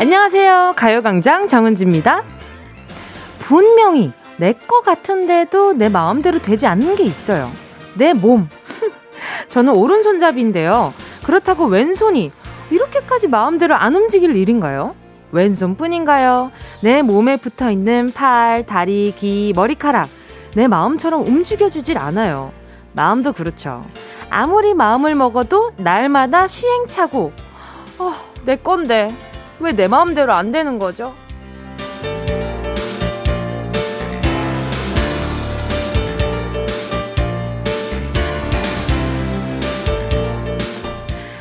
안녕하세요. 가요광장 정은지입니다. 분명히 내 거 같은데도 내 마음대로 되지 않는 게 있어요. 내 몸. 저는 오른손잡이인데요. 그렇다고 왼손이 이렇게까지 마음대로 안 움직일 일인가요? 왼손뿐인가요? 내 몸에 붙어 있는 팔, 다리, 귀, 머리카락. 내 마음처럼 움직여주질 않아요. 마음도 그렇죠. 아무리 마음을 먹어도 날마다 시행착오. 어, 내 건데. 왜 내 마음대로 안 되는 거죠?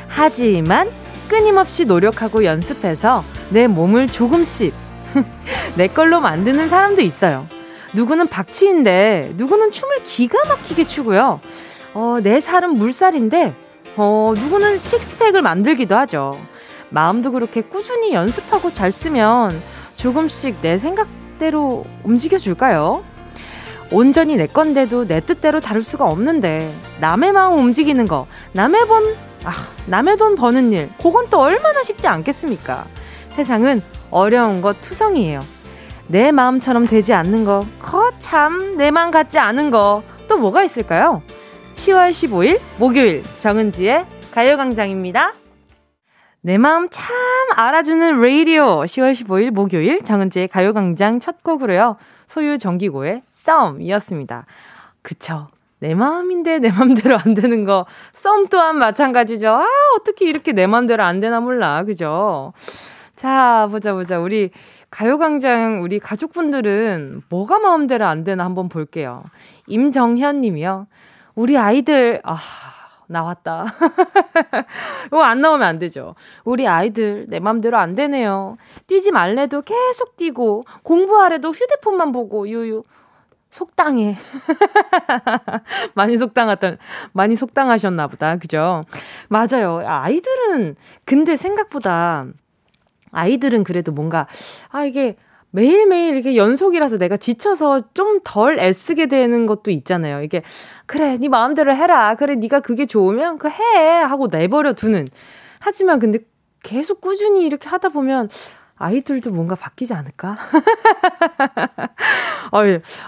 하지만 끊임없이 노력하고 연습해서 내 몸을 조금씩 내 걸로 만드는 사람도 있어요. 누구는 박치인데 누구는 춤을 기가 막히게 추고요. 어, 내 살은 물살인데 어, 누구는 식스팩을 만들기도 하죠. 마음도 그렇게 꾸준히 연습하고 잘 쓰면 조금씩 내 생각대로 움직여줄까요? 온전히 내 건데도 내 뜻대로 다룰 수가 없는데 남의 마음 움직이는 거 남의 번 아, 남의 돈 버는 일 그건 또 얼마나 쉽지 않겠습니까? 세상은 어려운 것 투성이에요. 내 마음처럼 되지 않는 거, 거참 내 마음 같지 않은 거 또 뭐가 있을까요? 10월 15일 목요일 정은지의 가요광장입니다. 내 마음 참 알아주는 라디오 10월 15일 목요일 정은지의 가요광장 첫 곡으로요. 소유 정기고의 썸이었습니다. 그쵸. 내 마음인데 내 맘대로 안 되는 거. 썸 또한 마찬가지죠. 아, 어떻게 이렇게 내 맘대로 안 되나 몰라. 그죠? 자, 보자, 보자. 우리 가요광장, 우리 가족분들은 뭐가 마음대로 안 되나 한번 볼게요. 임정현 님이요. 우리 아이들, 아, 나왔다. 이거 안 나오면 안 되죠. 우리 아이들 내 맘대로 안 되네요. 뛰지 말래도 계속 뛰고 공부하래도 휴대폰만 보고 유유. 속당해. 많이 속당했던, 많이 속당하셨나 보다. 그죠? 맞아요. 아이들은, 근데 생각보다, 아이들은 그래도 뭔가, 아, 이게, 매일매일 이렇게 연속이라서 내가 지쳐서 좀 덜 애쓰게 되는 것도 있잖아요. 이게 그래, 네 마음대로 해라. 그래, 네가 그게 좋으면 그 해 하고 내버려 두는. 하지만 근데 계속 꾸준히 이렇게 하다 보면 아이들도 뭔가 바뀌지 않을까? 어,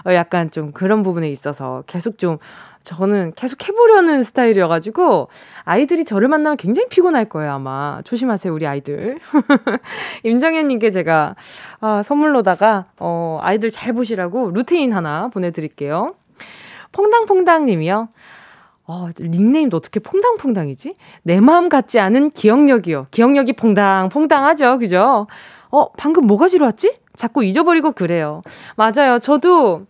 어, 약간 좀 그런 부분에 있어서 계속 좀 저는 계속 해보려는 스타일이어가지고 아이들이 저를 만나면 굉장히 피곤할 거예요 아마 조심하세요 우리 아이들 임정현님께 제가 아, 선물로다가 어, 아이들 잘 보시라고 루테인 하나 보내드릴게요 퐁당퐁당님이요 어, 닉네임도 어떻게 퐁당퐁당이지? 내 마음 같지 않은 기억력이요. 기억력이 퐁당퐁당하죠. 그죠? 어, 방금 뭐가 지루왔지? 자꾸 잊어버리고 그래요. 맞아요. 저도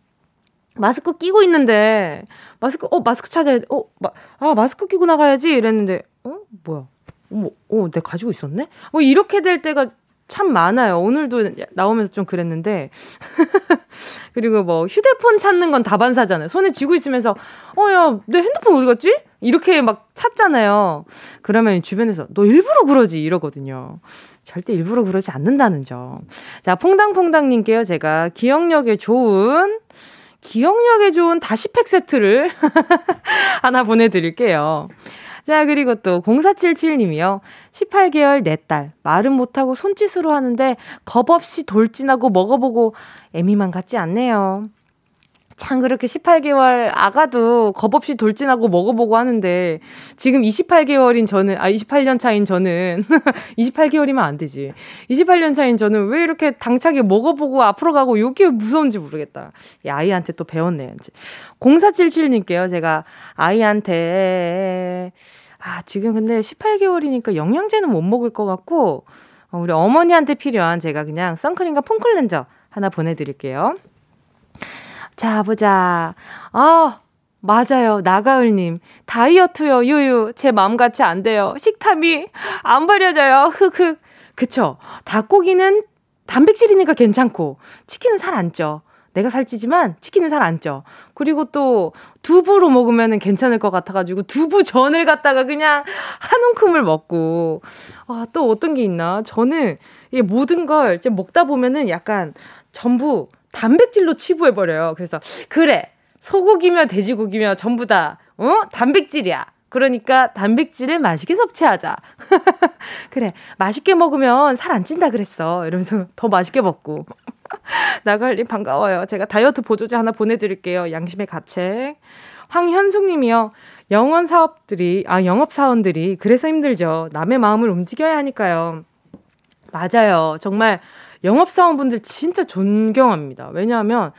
마스크 끼고 있는데, 마스크, 어, 마스크 찾아야 돼. 어, 마, 아, 마스크 끼고 나가야지. 이랬는데, 어, 뭐야. 어머, 어, 내가 가지고 있었네? 뭐, 이렇게 될 때가 참 많아요. 오늘도 나오면서 좀 그랬는데. 그리고 뭐 휴대폰 찾는 건 다반사잖아요. 손에 쥐고 있으면서 어, 야, 내 핸드폰 어디 갔지? 이렇게 막 찾잖아요. 그러면 주변에서 너 일부러 그러지 이러거든요. 절대 일부러 그러지 않는다는 점. 자, 퐁당퐁당님께요. 제가 기억력에 좋은 기억력에 좋은 다시팩 세트를 하나 보내드릴게요. 자, 그리고 또 0477님이요. 18개월 내 딸. 말은 못하고 손짓으로 하는데 겁 없이 돌진하고 먹어보고 애미만 같지 않네요. 참 그렇게 18개월 아가도 겁 없이 돌진하고 먹어보고 하는데 지금 28개월인 저는 아 28년 차인 저는 28개월이면 안 되지. 28년 차인 저는 왜 이렇게 당차게 먹어보고 앞으로 가고 요게 무서운지 모르겠다. 이 아이한테 또 배웠네요. 0477님께요. 제가 아이한테 아 지금 근데 18개월이니까 영양제는 못 먹을 것 같고 어, 우리 어머니한테 필요한 제가 그냥 선크림과 폼클렌저 하나 보내드릴게요. 자, 보자. 아, 맞아요. 나가을님. 다이어트요, 유유. 제 마음같이 안 돼요. 식탐이 안 버려져요. 흑흑. 그쵸. 닭고기는 단백질이니까 괜찮고, 치킨은 살 안 쪄. 내가 살찌지만 치킨은 살 안 쪄. 그리고 또 두부로 먹으면 괜찮을 것 같아가지고 두부 전을 갖다가 그냥 한 움큼을 먹고. 아, 또 어떤 게 있나? 저는 이 모든 걸 이제 먹다 보면은 약간 전부 단백질로 치부해버려요. 그래서, 그래. 소고기며 돼지고기며 전부 다, 어? 단백질이야. 그러니까 단백질을 맛있게 섭취하자. 그래, 맛있게 먹으면 살 안 찐다 그랬어. 이러면서 더 맛있게 먹고. 나갈님 반가워요. 제가 다이어트 보조제 하나 보내드릴게요. 양심의 가책. 황현숙 님이요. 영원 사업들이, 아, 영업 사원들이 그래서 힘들죠. 남의 마음을 움직여야 하니까요. 맞아요. 정말 영업사원분들 진짜 존경합니다. 왜냐하면,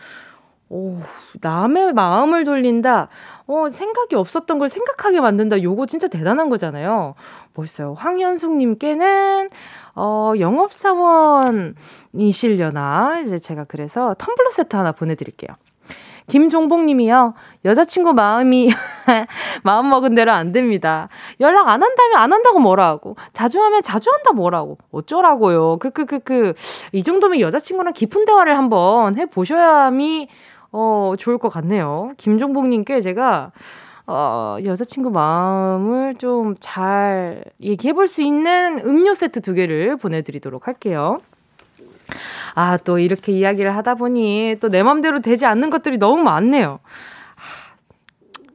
오, 남의 마음을 돌린다. 어, 생각이 없었던 걸 생각하게 만든다. 요거 진짜 대단한 거잖아요. 멋있어요. 황현숙님께는, 어, 영업사원이시려나? 이제 제가 그래서 텀블러 세트 하나 보내드릴게요. 김종복 님이요. 여자친구 마음이, 마음 먹은 대로 안 됩니다. 연락 안 한다면 안 한다고 뭐라고. 자주 하면 자주 한다 뭐라고. 어쩌라고요. 그, 그, 그, 그. 이 정도면 여자친구랑 깊은 대화를 한번 해 보셔야미, 어, 좋을 것 같네요. 김종복 님께 제가, 어, 여자친구 마음을 좀 잘 얘기해 볼 수 있는 음료 세트 두 개를 보내드리도록 할게요. 아, 또 이렇게 이야기를 하다 보니 또 내 맘대로 되지 않는 것들이 너무 많네요.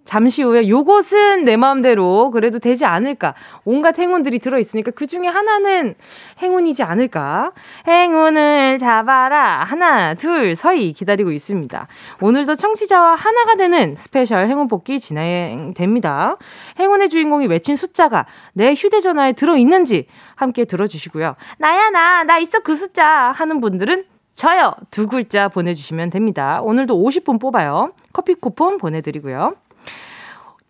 잠시 후에 요것은 내 마음대로 그래도 되지 않을까. 온갖 행운들이 들어있으니까 그 중에 하나는 행운이지 않을까. 행운을 잡아라. 하나, 둘, 서희 기다리고 있습니다. 오늘도 청취자와 하나가 되는 special 행운 뽑기 진행됩니다. 행운의 주인공이 외친 숫자가 내 휴대전화에 들어있는지 함께 들어주시고요. 나야, 나, 나 있어 그 숫자 하는 분들은 저요! 두 글자 보내주시면 됩니다. 오늘도 50분 뽑아요. 커피 쿠폰 보내드리고요.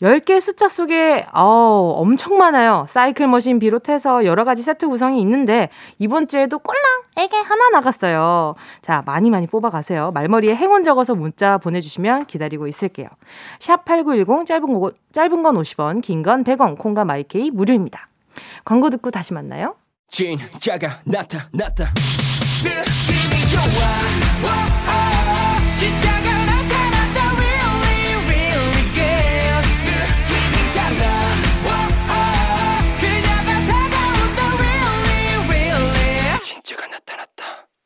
10개 숫자 속에 어, 엄청 많아요. 사이클 machine 비롯해서 여러 가지 세트 구성이 있는데 이번 주에도 꼴랑 에게 하나 나갔어요. 자, 많이 많이 뽑아 가세요. 말머리에 행운 적어서 문자 보내 주시면 기다리고 있을게요. 샵 8910 짧은 거 짧은 건 50원, 긴 건 100원. 콩과 마이케이 무료입니다. 광고 듣고 다시 만나요. 진짜가 나타났다. 느낌이 좋아.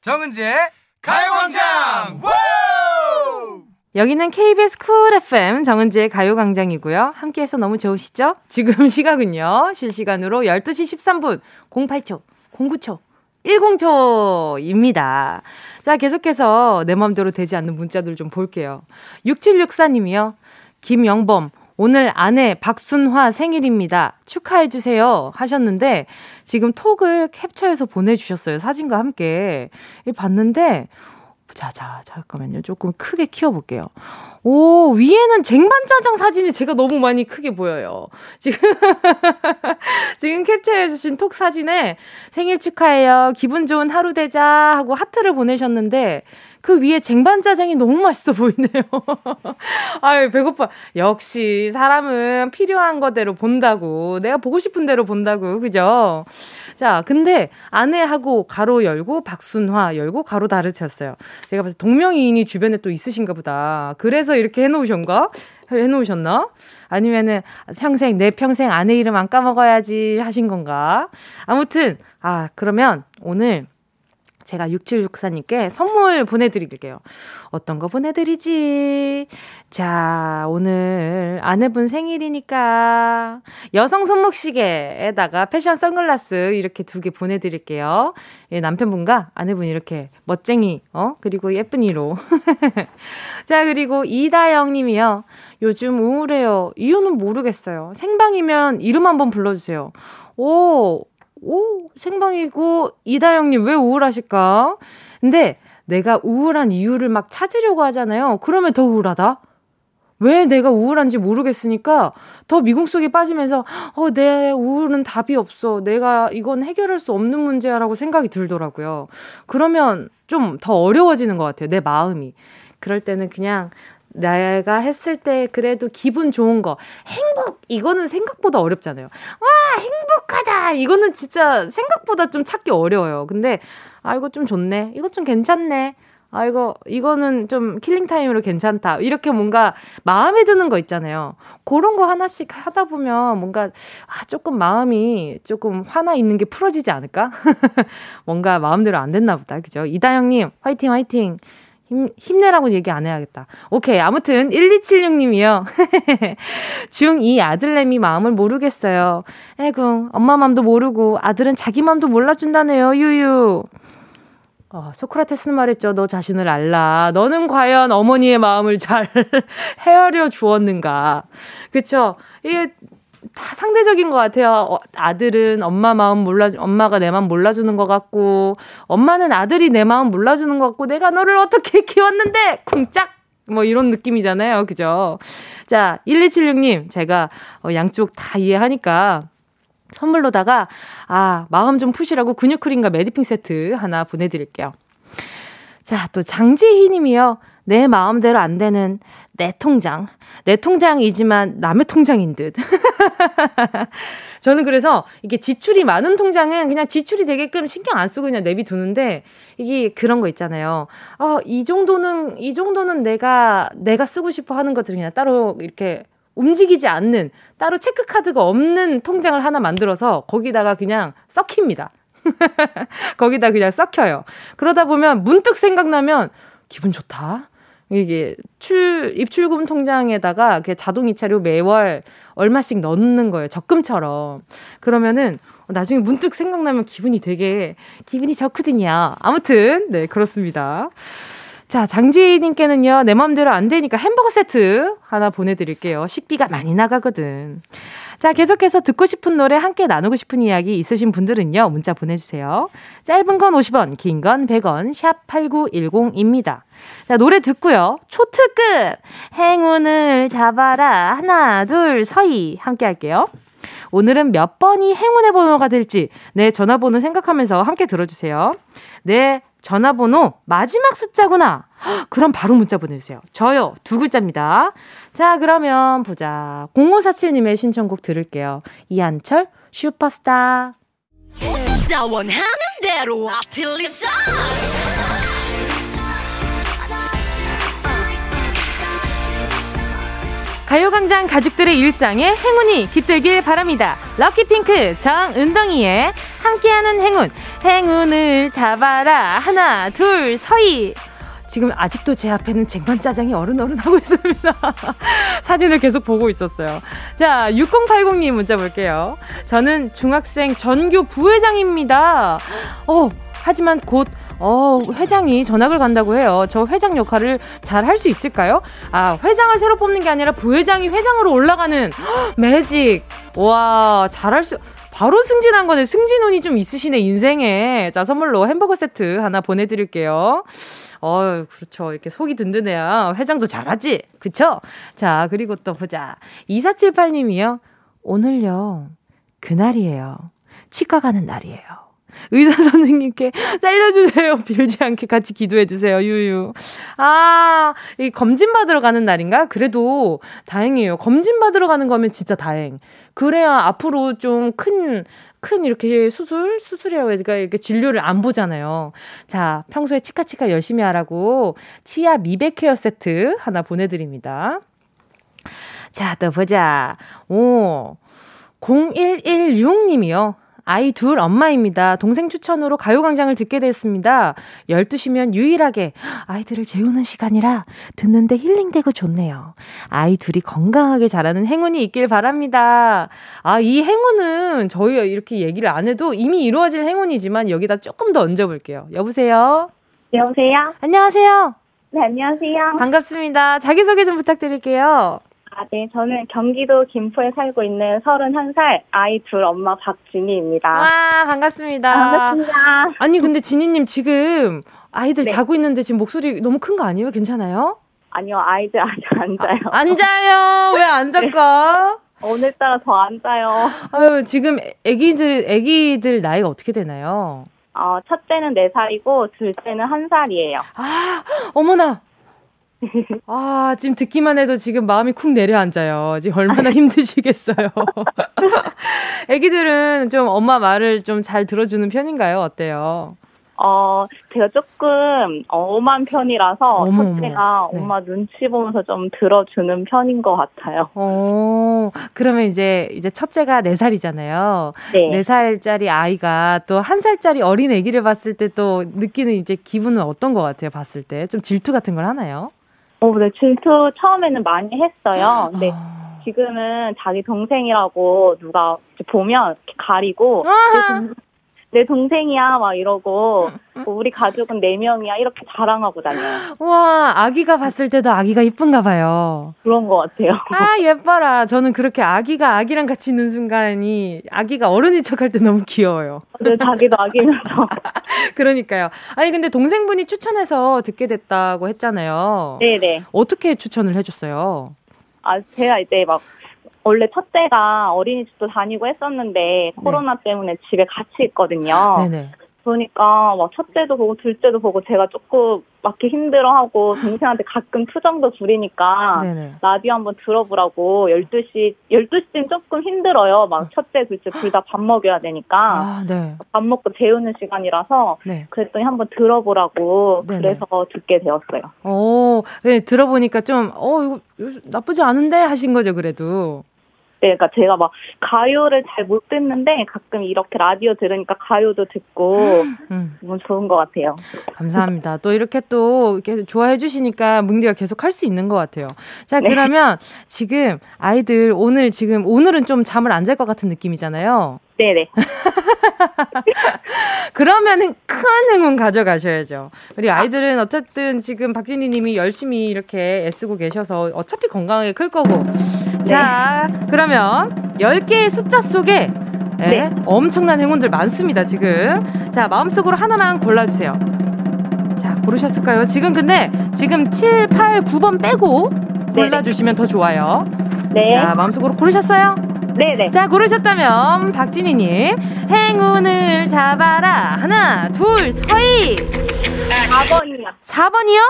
정은지의 가요광장 여기는 KBS 쿨 FM 정은지의 가요광장이고요. 함께해서 너무 좋으시죠? 지금 시각은요. 실시간으로 12시 13분 08초, 09초, 10초입니다. 자, 계속해서 내 맘대로 되지 않는 문자들 좀 볼게요. 6764님이요. 김영범, 오늘 아내 박순화 생일입니다. 축하해주세요. 하셨는데, 지금 톡을 캡처해서 보내주셨어요. 사진과 함께. 봤는데, 자, 자, 잠깐만요. 조금 크게 키워볼게요. 오, 위에는 쟁반짜장 사진이 제가 너무 많이 크게 보여요. 지금, 지금 캡처해주신 톡 사진에 생일 축하해요. 기분 좋은 하루 되자 하고 하트를 보내셨는데, 그 위에 쟁반짜장이 너무 맛있어 보이네요. 아유, 배고파. 역시 사람은 필요한 거대로 본다고. 내가 보고 싶은 대로 본다고. 그죠? 자, 근데 아내하고 가로 열고 박순화 열고 가로 다르쳤어요. 제가 봐서 동명이인이 주변에 또 있으신가 보다. 그래서 이렇게 해놓으셨가? 해놓으셨나? 아니면은 평생, 내 평생 아내 이름 안 까먹어야지 하신 건가? 아무튼, 아, 그러면 오늘 제가 6764님께 선물 보내드릴게요. 어떤 거 보내드리지? 자, 오늘 아내분 생일이니까 여성 손목시계에다가 패션 선글라스 이렇게 두 개 보내드릴게요. 예, 남편분과 아내분 이렇게 멋쟁이, 어? 그리고 예쁜이로. 자, 그리고 이다영 님이요. 요즘 우울해요. 이유는 모르겠어요. 생방이면 이름 한번 불러주세요. 오, 오, 생방이고, 이다영님 왜 우울하실까? 근데 내가 우울한 이유를 막 찾으려고 하잖아요. 그러면 더 우울하다? 왜 내가 우울한지 모르겠으니까 더 미궁 속에 빠지면서, 어, 내 우울은 답이 없어. 내가 이건 해결할 수 없는 문제야라고 생각이 들더라고요. 그러면 좀 더 어려워지는 것 같아요. 내 마음이. 그럴 때는 그냥 내가 했을 때 그래도 기분 좋은 거 행복 이거는 생각보다 어렵잖아요. 와 행복하다 이거는 진짜 생각보다 좀 찾기 어려워요. 근데 아 이거 좀 좋네. 이거 좀 괜찮네. 아, 이거, 이거는 좀 killing time으로 괜찮다. 이렇게 뭔가 마음에 드는 거 있잖아요. 그런 거 하나씩 하다 보면 뭔가, 아, 조금 마음이 조금 화나 있는 게 풀어지지 않을까? 뭔가 마음대로 안 됐나 보다. 그죠? 이다영님, 화이팅, 화이팅. 힘, 힘내라고 얘기 안 해야겠다. 오케이. 아무튼, 1276님이요. 중2 아들내미 마음을 모르겠어요. 에구, 엄마 맘도 모르고 아들은 자기 맘도 몰라준다네요, 유유. 어, 소크라테스는 말했죠. 너 자신을 알라. 너는 과연 어머니의 마음을 잘 헤아려 주었는가. 그쵸? 이게 다 상대적인 것 같아요. 어, 아들은 엄마 마음 몰라, 엄마가 내 마음 몰라주는 것 같고, 엄마는 아들이 내 마음 몰라주는 것 같고, 내가 너를 어떻게 키웠는데! 쿵짝! 뭐 이런 느낌이잖아요. 그죠? 자, 1276님, 제가 어, 양쪽 다 이해하니까, 선물로다가, 아, 마음 좀 푸시라고 근육크림과 매디핑 세트 하나 보내드릴게요. 자, 또 장지희 님이요. 내 마음대로 안 되는 내 통장. 내 통장이지만 남의 통장인 듯. 저는 그래서 이게 지출이 많은 통장은 그냥 지출이 되게끔 신경 안 쓰고 그냥 내비두는데 이게 그런 거 있잖아요. 어, 이 정도는, 이 정도는 내가, 내가 쓰고 싶어 하는 것들을 그냥 따로 이렇게 움직이지 않는 따로 체크카드가 없는 통장을 하나 만들어서 거기다가 그냥 썩힙니다. 거기다 그냥 썩혀요. 그러다 보면 문득 생각나면 기분 좋다. 이게 출 입출금 통장에다가 자동 이체료 매월 얼마씩 넣는 거예요. 적금처럼. 그러면은 나중에 문득 생각나면 기분이 되게 기분이 좋거든요. 아무튼 네 그렇습니다. 자, 장지희님께는요, 내 맘대로 안 되니까 햄버거 세트 하나 보내드릴게요. 식비가 많이 나가거든. 자, 계속해서 듣고 싶은 노래 함께 나누고 싶은 이야기 있으신 분들은요, 문자 보내주세요. 짧은 건 50원, 긴 건 100원, 샵 8910입니다. 자, 노래 듣고요. 초특급! 행운을 잡아라. 하나, 둘, 서희. 함께 할게요. 오늘은 몇 번이 행운의 번호가 될지 내 전화번호 생각하면서 함께 들어주세요. 내 전화번호 마지막 숫자구나. 그럼 바로 문자 보내주세요. 저요. 두 글자입니다. 자, 그러면 보자. 0547님의 신청곡 들을게요. 이한철, 슈퍼스타. 가요광장 가족들의 일상에 행운이 깃들길 바랍니다. 럭키핑크 정은덩이의 함께하는 행운, 행운을 잡아라. 하나, 둘, 서희. 지금 아직도 제 앞에는 쟁반 짜장이 어른어른 하고 있습니다. 사진을 계속 보고 있었어요. 자, 6080님 문자 볼게요. 저는 중학생 전교 부회장입니다. 어, 하지만 곧 어, 회장이 전학을 간다고 해요. 저 회장 역할을 잘 할 수 있을까요? 아, 회장을 새로 뽑는 게 아니라 부회장이 회장으로 올라가는 헉, 매직. 와, 잘할 수, 바로 승진한 거네. 승진운이 좀 있으시네, 인생에. 자, 선물로 햄버거 세트 하나 보내드릴게요. 어, 그렇죠. 이렇게 속이 든든해야 회장도 잘하지. 그쵸? 자, 그리고 또 보자. 2478님이요. 오늘요, 그날이에요. 치과 가는 날이에요. 의사 선생님께 살려주세요. 빌지 않게 같이 기도해주세요. 유유. 아, 이 검진 받으러 가는 날인가? 그래도 다행이에요. 검진 받으러 가는 거면 진짜 다행. 그래야 앞으로 좀 큰, 큰 이렇게 수술, 수술이라고 해야 될까? 이렇게 진료를 안 보잖아요. 자, 평소에 치카치카 열심히 하라고 치아 미백 케어 세트 하나 보내드립니다. 자, 또 보자. 오. 0116님이요. 아이 둘 엄마입니다. 동생 추천으로 가요광장을 듣게 됐습니다. 12시면 유일하게 아이들을 재우는 시간이라 듣는데 힐링되고 좋네요. 아이 둘이 건강하게 자라는 행운이 있길 바랍니다. 아, 이 행운은 저희가 이렇게 얘기를 안 해도 이미 이루어질 행운이지만 여기다 조금 더 얹어볼게요. 여보세요? 여보세요? 안녕하세요? 네, 안녕하세요. 반갑습니다. 자기소개 좀 부탁드릴게요. 아, 네. 저는 경기도 김포에 살고 있는 31살 아이 둘 엄마 박진희입니다. 와, 반갑습니다. 아, 반갑습니다. 아니, 근데 진희님 지금 아이들 네. 자고 있는데 지금 목소리 너무 큰 거 아니에요? 괜찮아요? 아니요, 아이들 아직 안 자요. 아, 안 자요? 왜 안 잘까? 네. 오늘따라 더 안 자요. 아유, 지금 애기들, 애기들 나이가 어떻게 되나요? 어, 첫째는 4살이고, 둘째는 1살이에요. 아, 어머나! 아, 지금 듣기만 해도 지금 마음이 쿵 내려앉아요. 지금 얼마나 힘드시겠어요. 아기들은 좀 엄마 말을 좀 잘 들어주는 편인가요? 어때요? 어, 제가 조금 엄한 편이라서 첫째가 네. 엄마 눈치 보면서 좀 들어주는 편인 것 같아요. 어, 그러면 이제, 이제 첫째가 4 살이잖아요. 네. 4 살짜리 아이가 또 1살짜리 어린 아기를 봤을 때 또 느끼는 이제 기분은 어떤 것 같아요? 봤을 때. 좀 질투 같은 걸 하나요? 어, 네, 질투 처음에는 많이 했어요. 근데 아. 지금은 자기 동생이라고 누가 보면 가리고. 동, 내 동생이야 막 이러고 뭐 우리 가족은 네 명이야 이렇게 자랑하고 다녀요. 와, 아기가 봤을 때도 아기가 이쁜가 봐요. 그런 것 같아요. 아, 예뻐라. 저는 그렇게 아기가 아기랑 같이 있는 순간이 아기가 어른인 척할 때 너무 귀여워요. 근데 자기도 아기면서 그러니까요. 아니, 근데 동생분이 추천해서 듣게 됐다고 했잖아요. 네네. 어떻게 추천을 해줬어요? 아 제가 이제 막 원래 첫째가 어린이집도 다니고 했었는데 코로나 때문에 집에 같이 있거든요. 네네. 그러니까 막 첫째도 보고 둘째도 보고 제가 조금 막히 힘들어하고 동생한테 가끔 투정도 부리니까 네네. 라디오 한번 들어보라고 12시 12시쯤 조금 힘들어요. 막 첫째 둘째 둘 다 밥 먹여야 되니까 아, 네. 밥 먹고 재우는 시간이라서 네. 그랬더니 한번 들어보라고 네네. 그래서 듣게 되었어요. 오, 네, 들어보니까 좀, 어, 이거 나쁘지 않은데? 하신 거죠, 그래도. 네, 그러니까 제가 막 가요를 잘 못 듣는데 가끔 이렇게 라디오 들으니까 가요도 듣고 음, 너무 좋은 것 같아요. 감사합니다. 또 이렇게 또 이렇게 좋아해 주시니까 뭉디가 계속 할 수 있는 것 같아요. 자, 네. 그러면 지금 아이들 오늘 지금, 오늘은 좀 잠을 안 잘 것 같은 느낌이잖아요. 네네. 그러면은 큰 행운 가져가셔야죠. 우리 아이들은 어쨌든 지금 박진희 님이 열심히 이렇게 애쓰고 계셔서 어차피 건강하게 클 거고. 자, 그러면 10개의 숫자 속에 예, 네. 엄청난 행운들 많습니다, 지금. 자, 마음속으로 하나만 골라주세요. 자, 고르셨을까요? 지금 근데 지금 7, 8, 9번 빼고 골라주시면 더 좋아요. 네. 자, 마음속으로 고르셨어요? 네네. 자, 고르셨다면 박진희님 행운을 잡아라. 하나, 둘, 서희. 4번이요. 4번이요?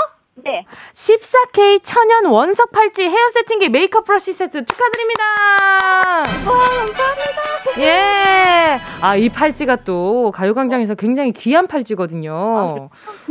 네. 14K 천연 원석 팔찌 헤어 세팅기 메이크업 브러쉬 세트 축하드립니다. 와, 감사합니다. 예. 아, 이 팔찌가 또 가요광장에서 굉장히 귀한 팔찌거든요.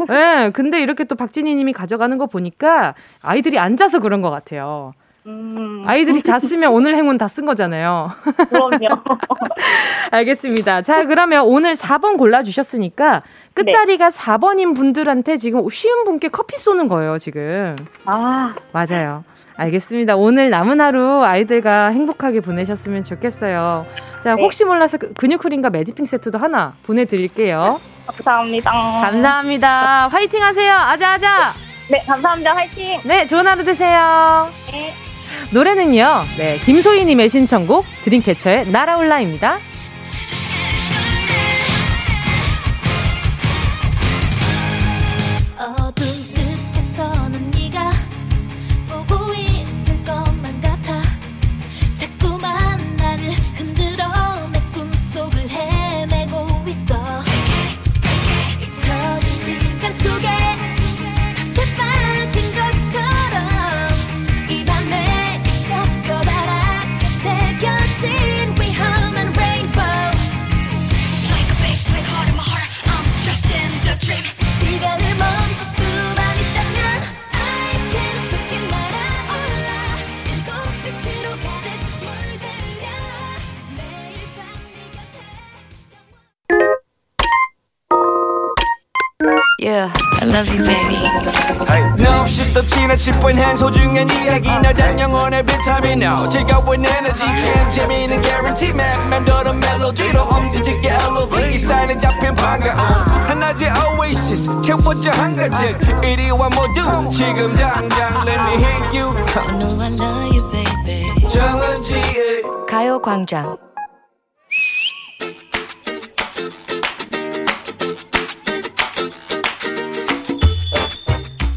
예. 근데 이렇게 또 박진희 님이 가져가는 거 보니까 아이들이 앉아서 그런 것 같아요. 음, 아이들이 잤으면 오늘 행운 다 쓴 거잖아요. 그럼요. 알겠습니다. 자, 그러면 오늘 4번 골라주셨으니까 끝자리가 4번인 분들한테 지금 쉬운 분께 커피 쏘는 거예요, 지금. 아, 맞아요. 알겠습니다. 오늘 남은 하루 아이들과 행복하게 보내셨으면 좋겠어요. 자, 네. 혹시 몰라서 그- 근육크림과 매디핑 세트도 하나 보내드릴게요. 감사합니다. 감사합니다. 화이팅 하세요. 아자아자. 네, 감사합니다. 화이팅! 네, 좋은 하루 되세요. 네. 노래는요, 네, 김소희님의 신청곡, 드림캐쳐의 날아올라입니다. 또 지나칠 뻔한 소중한 이야기. 너란 영혼의 비타민O 즐거운 에너지. 참 재미있는 guarantee man. 맘대로 멜로디로 엄지짓게 elevate 이 사인에 잡힌 반가움 하나의 oasis. 채워져 한가득 이리와 모두. 지금 당장 let me hit you. I know I love you baby. 정은지의 가요광장.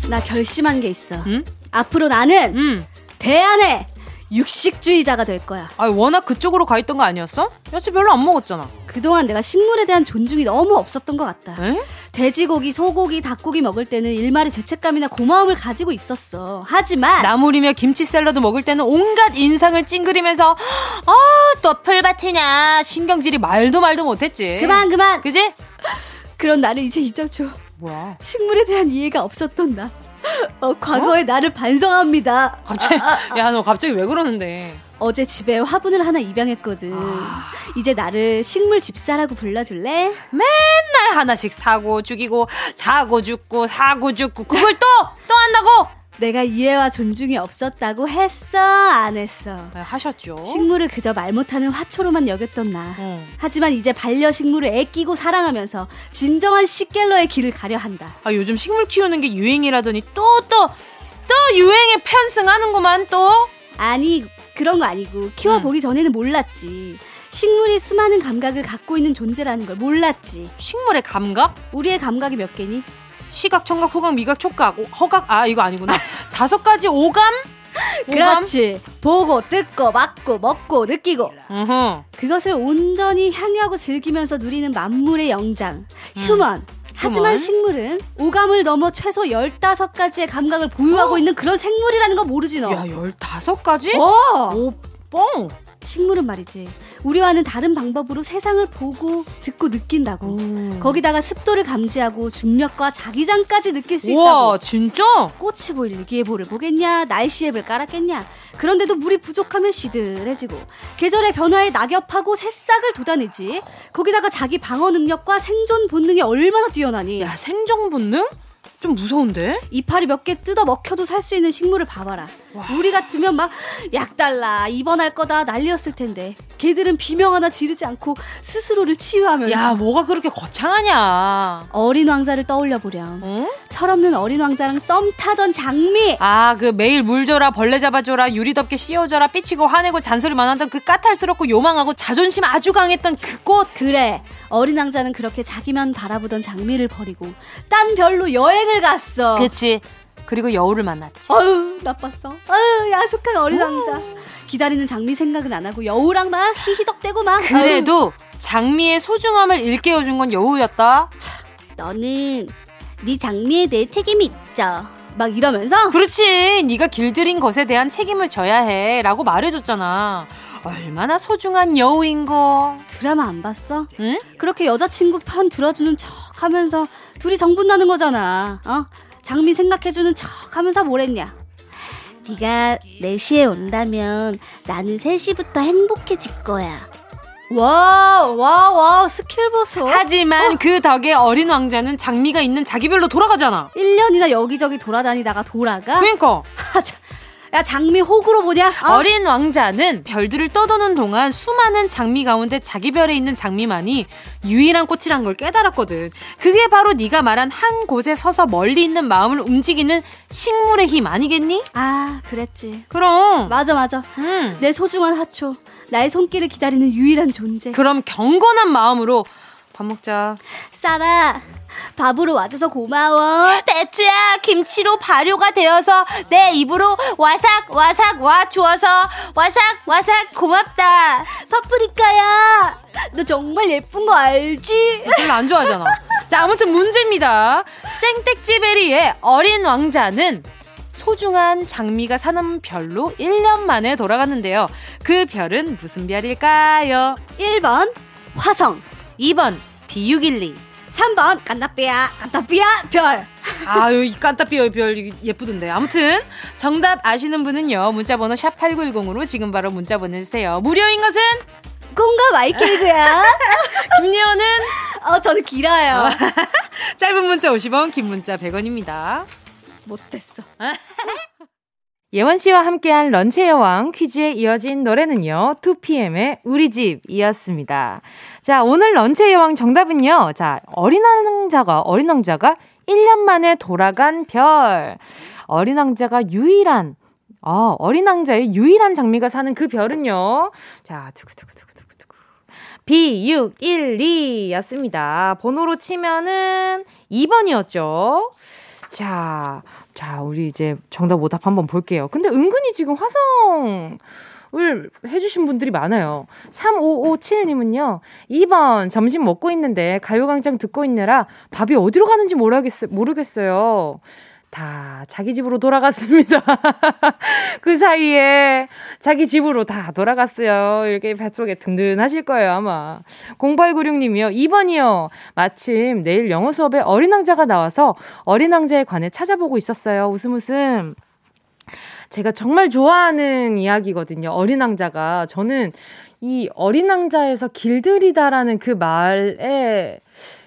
나 결심한 게 있어. 응? 앞으로 나는 음. 대안의 육식주의자가 될 거야. 아, 워낙 그쪽으로 가 있던 거 아니었어? 야채 별로 안 먹었잖아. 그동안 내가 식물에 대한 존중이 너무 없었던 것 같다. 에? 돼지고기, 소고기, 닭고기 먹을 때는 일말의 죄책감이나 고마움을 가지고 있었어. 하지만 나물이며 김치 샐러드 먹을 때는 온갖 인상을 찡그리면서 아, 또 풀밭이냐 신경질이 말도 말도 못했지. 그만 그만. 그지? 그런 나를 이제 잊어줘. 뭐야? 식물에 대한 이해가 없었던 나. 어, 과거의 나를 반성합니다. 갑자기 야너 갑자기 왜 그러는데? 어제 집에 화분을 하나 입양했거든. 이제 나를 식물 집사라고 불러줄래? 맨날 하나씩 사고 죽이고 사고 죽고 사고 죽고 그걸 또 또 한다고? 내가 이해와 존중이 없었다고 했어? 안 했어? 네, 하셨죠. 식물을 그저 말 못하는 화초로만 여겼던 나. 어. 하지만 이제 반려식물을 애끼고 사랑하면서 진정한 식갤러의 길을 가려 한다. 아 요즘 식물 키우는 게 유행이라더니 또 또또 유행에 편승하는구만 또. 아니 그런 거 아니고 키워보기 전에는 몰랐지. 식물이 수많은 감각을 갖고 있는 존재라는 걸 몰랐지. 식물의 감각? 우리의 감각이 몇 개니? 시각, 청각, 후각, 미각, 촉각, 오- 허각. 아 이거 아니구나. 다섯 가지 오감? 그렇지. 보고 듣고 맡고 먹고 느끼고 어허. 그것을 온전히 향유하고 즐기면서 누리는 만물의 영장 human. 하지만 human. 식물은 오감을 넘어 최소 15가지의 감각을 보유하고 있는 그런 생물이라는 거 모르지 너. 야 열다섯 가지? 어. 오 뻥. 식물은 말이지. 우리와는 다른 방법으로 세상을 보고 듣고 느낀다고. 거기다가 습도를 감지하고 중력과 자기장까지 느낄 수 우와 있다고. 진짜? 꽃이 보일 일기예보를 보겠냐, 날씨 앱을 깔았겠냐. 그런데도 물이 부족하면 시들해지고 계절의 변화에 낙엽하고 새싹을 돋아내지. 거기다가 자기 방어 능력과 생존 본능이 얼마나 뛰어나니. 야 생존 본능? 좀 무서운데? 이파리 몇 개 뜯어 먹혀도 살 수 있는 식물을 봐봐라. 우리 같으면 막 약 달라 입원할 거다 난리였을 텐데 걔들은 비명 하나 지르지 않고 스스로를 치유하면서 야 뭐가 그렇게 거창하냐? 어린 왕자를 떠올려 보렴. 어? 철없는 어린 왕자랑 썸 타던 장미. 아, 그 매일 물 줘라, 벌레 잡아줘라, 유리 덮개 씌워줘라, 삐치고 화내고 잔소리만 하던 그 까탈스럽고 요망하고 자존심 아주 강했던 그 꽃. 그래 어린 왕자는 그렇게 자기만 바라보던 장미를 버리고 딴 별로 여행을 갔어. 그치. 그리고 여우를 만났지. 어휴 나빴어. 어휴 야속한 어린 왕자. 기다리는 장미 생각은 안 하고 여우랑 막 히히덕대고 막. 그래도 장미의 소중함을 일깨워준 건 여우였다. 너는 네 장미에 대해 책임이 있죠. 막 이러면서 그렇지. 네가 길들인 것에 대한 책임을 져야 해. 라고 말해줬잖아. 얼마나 소중한 여우인 거. 드라마 안 봤어? 응? 그렇게 여자친구 편 들어주는 척 하면서 둘이 정분 나는 거잖아. 어? 장미 생각해주는 척 하면서 뭐랬냐? 네가 4시에 온다면 나는 3시부터 행복해질 거야. 와, 와, 와, 스킬 보소. 하지만 그 덕에 어린 왕자는 장미가 있는 자기별로 돌아가잖아. 1년이나 여기저기 돌아다니다가 돌아가? 그러니까 하, 자, 야, 장미 호구로 보냐? 어? 어린 왕자는 별들을 떠도는 동안 수많은 장미 가운데 자기 별에 있는 장미만이 유일한 꽃이란 걸 깨달았거든. 그게 바로 네가 말한 한 곳에 서서 멀리 있는 마음을 움직이는 식물의 힘 아니겠니? 아, 그랬지. 그럼. 맞아, 맞아. 음. 내 소중한 하초. 나의 손길을 기다리는 유일한 존재. 그럼 경건한 마음으로 밥 먹자. 쌀아, 밥으로 와줘서 고마워. 배추야 김치로 발효가 되어서 내 입으로 와삭 와삭 와 주어서 와삭 와삭 고맙다. 파프리카야, 너 정말 예쁜 거 알지? 별로 안 좋아하잖아. 자, 아무튼 문제입니다. 생택지베리의 어린 왕자는 소중한 장미가 사는 별로 1년 만에 돌아갔는데요. 그 별은 무슨 별일까요? 1번, 화성. 2번, 비육일리. 3번, 깐다삐야, 깐다삐야, 별. 아유, 이 깐따삐어 별 예쁘던데. 아무튼 정답 아시는 분은요. 문자번호 샵 8910으로 지금 바로 문자 보내주세요. 무료인 것은 공감 마이케이그야. 김예원은 어, 저는 길어요. 짧은 문자 50원, 긴 문자 100원입니다. 못됐어. 예원 씨와 함께한 런치의 여왕 퀴즈에 이어진 노래는요, 2PM의 우리 집이었습니다. 자, 오늘 런치의 여왕 정답은요, 자, 어린 왕자가, 어린 왕자가 1년 만에 돌아간 별. 어린 왕자가 유일한, 어, 어린 왕자의 유일한 장미가 사는 그 별은요, 자, 두구두구두구두구두구. B612 였습니다. 번호로 치면은 2번이었죠. 자, 자, 우리 이제 정답 오답 한번 볼게요. 근데 은근히 지금 화성 을 해주신 분들이 많아요. 3557님은요, 2번, 점심 먹고 있는데 가요광장 듣고 있느라 밥이 어디로 가는지 모르겠, 모르겠어요. 다 자기 집으로 돌아갔습니다. 그 사이에 자기 집으로 다 돌아갔어요. 이렇게 뱃속에 든든하실 거예요, 아마. 0896님이요. 2번이요. 마침 내일 영어 수업에 어린 왕자가 나와서 어린 왕자에 관해 찾아보고 있었어요. 웃음 웃음. 제가 정말 좋아하는 이야기거든요. 어린 왕자가. 저는 이 어린 왕자에서 길들이다라는 그 말에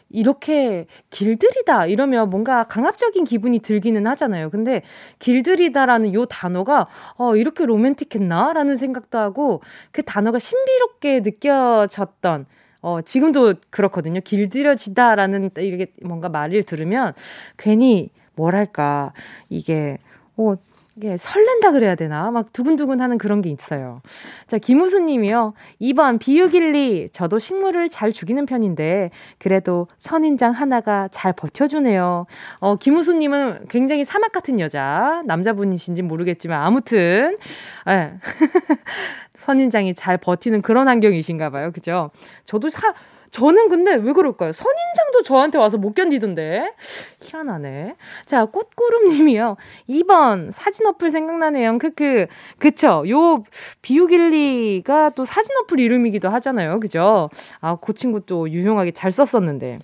이렇게 길들이다 이러면 뭔가 강압적인 기분이 들기는 하잖아요. 근데 길들이다라는 요 단어가 어 이렇게 로맨틱했나라는 생각도 하고 그 단어가 신비롭게 느껴졌던 어 지금도 그렇거든요. 길들여지다라는 이게 뭔가 말을 들으면 괜히 뭐랄까 이게 어 이게 설렌다 그래야 되나? 막 두근두근 하는 그런 게 있어요. 자, 김우수 님이요. 2번, 비유길리. 저도 식물을 잘 죽이는 편인데, 그래도 선인장 하나가 잘 버텨주네요. 어, 김우수 님은 굉장히 사막 같은 여자. 남자분이신지 모르겠지만, 아무튼, 예. 선인장이 잘 버티는 그런 환경이신가 봐요. 그죠? 저도 사, 저는 근데 왜 그럴까요? 선인장도 저한테 와서 못 견디던데. 희한하네. 자, 꽃구름 님이요. 2번, 사진 어플 생각나네요. 크크. 그쵸. 요, 비우길리가 또 사진 어플 이름이기도 하잖아요. 그죠? 아, 그 친구 또 유용하게 잘 썼었는데.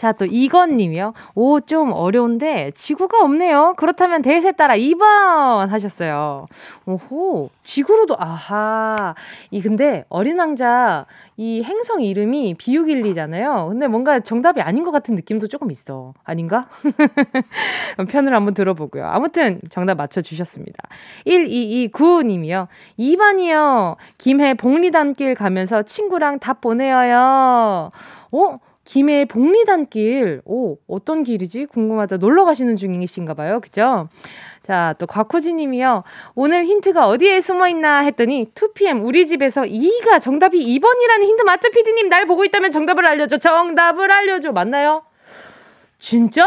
자, 또 이건 님이요. 오, 좀 어려운데 지구가 없네요. 그렇다면 대세 따라 2번 하셨어요. 오호. 지구로도 아하. 이 근데 어린 왕자 이 행성 이름이 비우길리잖아요. 근데 뭔가 정답이 아닌 것 같은 느낌도 조금 있어. 아닌가? 편을 한번 들어보고요. 아무튼 정답 맞춰주셨습니다. 1229님이요. 2번이요. 김해 복리단길 가면서 친구랑 답 보내어요. 어? 김해 복리단길. 오, 어떤 길이지? 궁금하다. 놀러 가시는 중이신가 봐요. 그죠? 자, 또 곽호진 님이요. 오늘 힌트가 어디에 숨어 있나 했더니 2PM 우리 집에서 2가 정답이 2번이라는 힌트 맞죠, 피디님? 날 보고 있다면 정답을 알려줘. 정답을 알려줘. 맞나요? 진짜?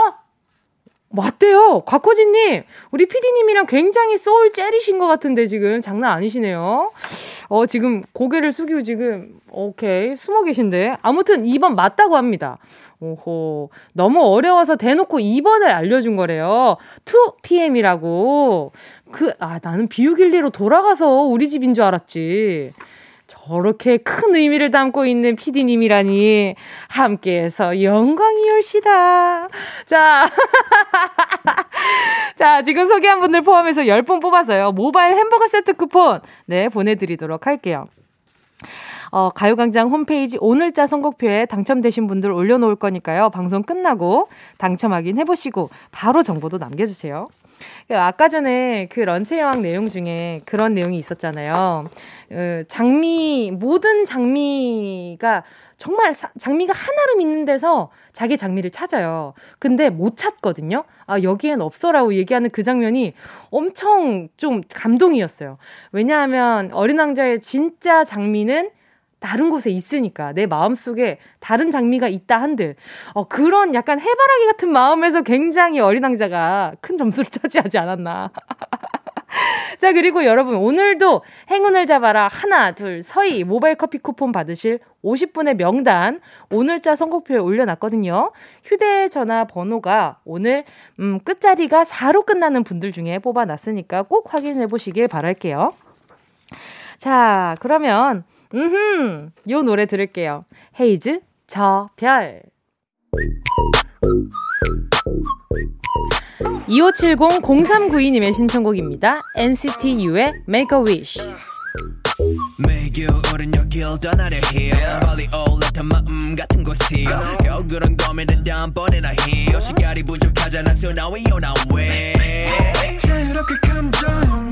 맞대요. 곽호진님, 우리 피디님이랑 굉장히 소울 젤이신 것 같은데 지금 장난 아니시네요. 어, 지금 고개를 숙이고 지금, 오케이, 숨어 계신데. 아무튼 2번 맞다고 합니다. 오호. 너무 어려워서 대놓고 2번을 알려준 거래요. 2PM이라고. 그, 아, 나는 비우길리로 돌아가서 우리 집인 줄 알았지. 저렇게 큰 의미를 담고 있는 피디님이라니 함께해서 영광이올시다. 자, 자 지금 소개한 분들 포함해서 10분 뽑아서요. 모바일 햄버거 세트 쿠폰 네 보내드리도록 할게요. 어, 가요광장 홈페이지 오늘자 선곡표에 당첨되신 분들 올려놓을 거니까요. 방송 끝나고 당첨 확인해보시고 바로 정보도 남겨주세요. 아까 전에 그 런치 여왕 내용 중에 그런 내용이 있었잖아요. 어, 장미, 모든 장미가 정말 사, 장미가 하나름 있는 데서 자기 장미를 찾아요. 근데 못 찾거든요. 아, 여기엔 없어라고 얘기하는 그 장면이 엄청 좀 감동이었어요. 왜냐하면 어린 왕자의 진짜 장미는 다른 곳에 있으니까 내 마음 속에 다른 장미가 있다 한들 어, 그런 약간 해바라기 같은 마음에서 굉장히 어린 왕자가 큰 점수를 차지하지 않았나. 자, 그리고 여러분, 오늘도 행운을 잡아라. 하나, 둘, 서희 모바일 커피 쿠폰 받으실 50분의 명단 오늘자 선곡표에 올려놨거든요. 휴대전화 번호가 오늘, 음, 끝자리가 4로 끝나는 분들 중에 뽑아놨으니까 꼭 확인해 보시길 바랄게요. 자, 그러면, 음흠, 요 노래 들을게요. 헤이즈, 저 별. 2570-0392님의 신청곡입니다. NCT U의 Make a Wish. 매겨 어른 여길 떠나려 해 빨리 올라탄 마음 같은 곳이요 겨울은 고민은 다음번에나 해요 시간이 부족하잖아 so now we on our way 자유롭게 감정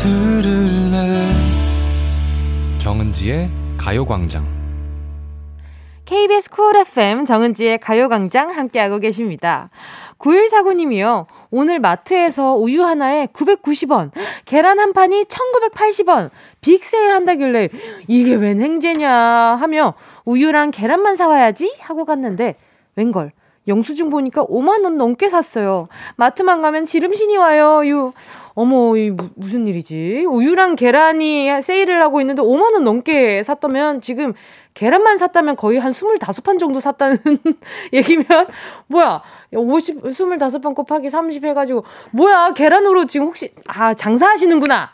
들을래 정은지의 가요광장 KBS 쿨 FM 정은지의 가요광장 함께하고 계십니다. 9149님이요. 오늘 마트에서 우유 하나에 990원, 계란 한 판이 1980원, 빅세일 한다길래 이게 웬 행제냐 하며 우유랑 계란만 사와야지 하고 갔는데 웬걸 영수증 보니까 5만 원 넘게 샀어요. 마트만 가면 지름신이 와요. 유. 어머, 이 무, 무슨 일이지? 우유랑 계란이 세일을 하고 있는데 5만원 넘게 샀다면 지금 계란만 샀다면 거의 한 25판 정도 샀다는 얘기면, 뭐야, 50, 25판 곱하기 30 해가지고, 뭐야, 계란으로 지금 혹시, 아, 장사하시는구나.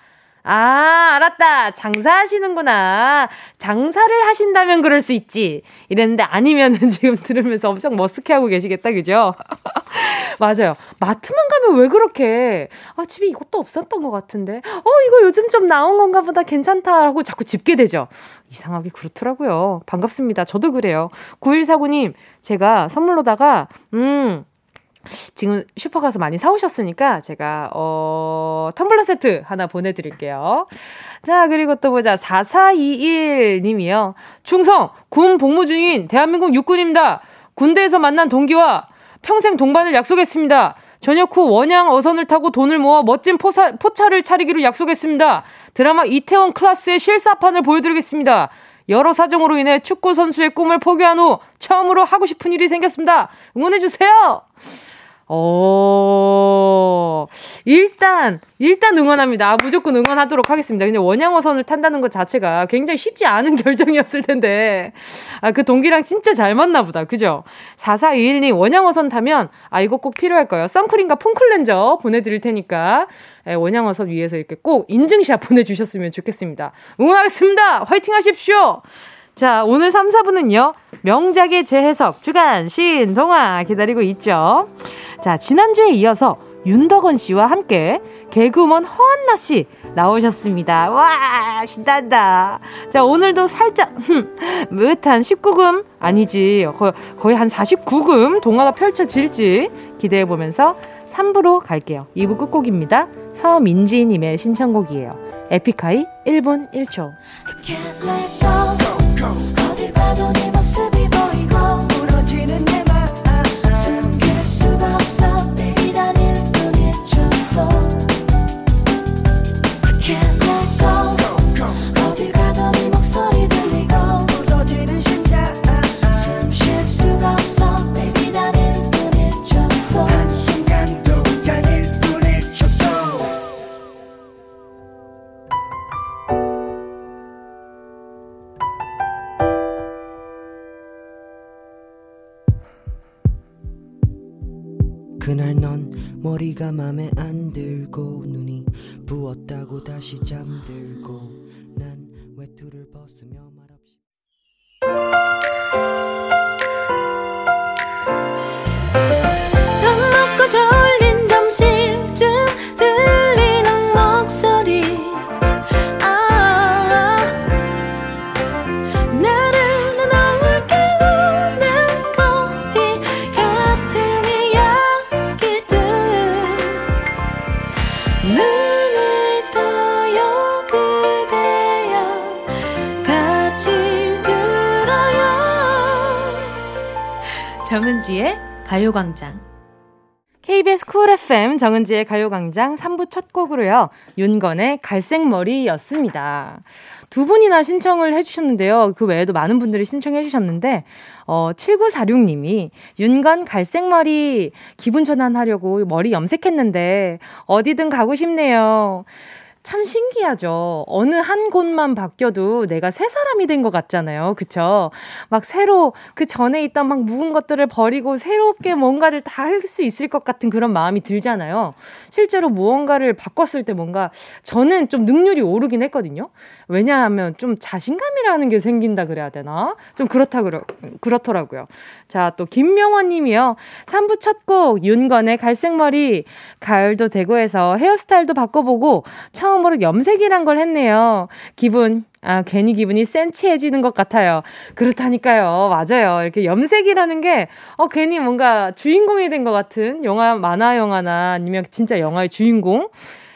아, 알았다. 장사하시는구나. 장사를 하신다면 그럴 수 있지. 이랬는데 아니면은 지금 들으면서 엄청 머쓱해하고 계시겠다, 그죠? 맞아요. 마트만 가면 왜 그렇게, 아, 집에 이것도 없었던 것 같은데, 어, 이거 요즘 좀 나온 건가 보다 괜찮다 하고 자꾸 집게 되죠. 이상하게 그렇더라고요. 반갑습니다. 저도 그래요. 9149님, 제가 선물로다가, 음, 지금 슈퍼 가서 많이 사오셨으니까 제가 어 텀블러 세트 하나 보내드릴게요. 자 그리고 또 보자 4421님이요. 충성 군 복무 중인 대한민국 육군입니다. 군대에서 만난 동기와 평생 동반을 약속했습니다. 저녁 후 원양 어선을 타고 돈을 모아 멋진 포사, 포차를 차리기로 약속했습니다. 드라마 이태원 클라스의 실사판을 보여드리겠습니다. 여러 사정으로 인해 축구 선수의 꿈을 포기한 후 처음으로 하고 싶은 일이 생겼습니다. 응원해주세요! 어, 일단, 일단 응원합니다. 아, 무조건 응원하도록 하겠습니다. 근데 원양어선을 탄다는 것 자체가 굉장히 쉽지 않은 결정이었을 텐데, 아, 그 동기랑 진짜 잘 맞나 보다. 그죠? 4421님, 원양어선 타면, 아, 이거 꼭 필요할 거예요. 선크림과 폼클렌저 보내드릴 테니까, 예, 원양어선 위에서 이렇게 꼭 인증샷 보내주셨으면 좋겠습니다. 응원하겠습니다! 화이팅 하십시오! 자, 오늘 3, 4분은요, 명작의 재해석, 주간, 시인, 동화 기다리고 있죠. 자, 지난주에 이어서 윤덕원 씨와 함께 개그우먼 허한나 씨 나오셨습니다. 와, 신난다. 자, 오늘도 살짝, 무릇한 19금, 아니지, 거의 한 49금 동화가 펼쳐질지 기대해 보면서 3부로 갈게요. 2부 끝곡입니다. 서민지님의 신청곡이에요. 에픽하이 1분 1초. Can't let go 어딜 봐도 머리가 맘에 안 들고 눈이 부었다고 다시 잠들고 난 외투를 벗으며 말없이 가요광장. KBS 쿨 FM 정은지의 가요광장 3부 첫 곡으로요. 윤건의 갈색머리였습니다. 두 분이나 신청을 해주셨는데요. 그 외에도 많은 분들이 신청해주셨는데, 어, 7946님이 윤건 갈색머리 기분 전환하려고 머리 염색했는데 어디든 가고 싶네요. 참 신기하죠. 어느 한 곳만 바뀌어도 내가 새 사람이 된 것 같잖아요. 그쵸? 막 새로 그 전에 있던 막 묵은 것들을 버리고 새롭게 뭔가를 다 할 수 있을 것 같은 그런 마음이 들잖아요. 실제로 무언가를 바꿨을 때 뭔가 저는 좀 능률이 오르긴 했거든요. 왜냐하면 좀 자신감이라는 게 생긴다 그래야 되나? 좀 그렇다 그러, 그렇더라고요. 자, 또 김명원 님이요. 3부 첫 곡 윤건의 갈색머리 가을도 해서 헤어스타일도 바꿔보고 처음 으로 염색이란 걸 했네요. 기분 아, 괜히 기분이 센치해지는 것 같아요. 그렇다니까요. 맞아요. 이렇게 염색이라는 게, 어, 괜히 뭔가 주인공이 된 것 같은 영화, 만화 영화나 아니면 진짜 영화의 주인공.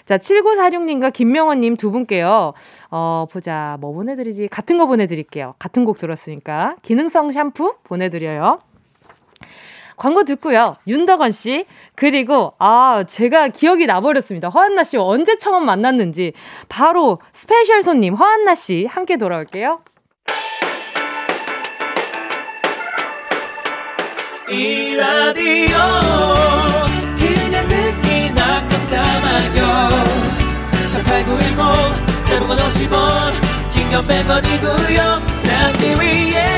자, 7946님과 김명원님 두 분께요. 어, 보자. 뭐 보내드리지? 같은 거 보내드릴게요. 같은 곡 들었으니까. 기능성 샴푸 보내드려요. 광고 듣고요. 윤덕원 씨. 그리고, 아, 제가 기억이 나버렸습니다. 허한나 씨 언제 처음 만났는지. 바로 스페셜 손님 허한나 씨 함께 돌아올게요. 이 라디오 그냥 듣기나 깜짝마요 18910 대목원 50원 긴건 100원이고요 잠기 위에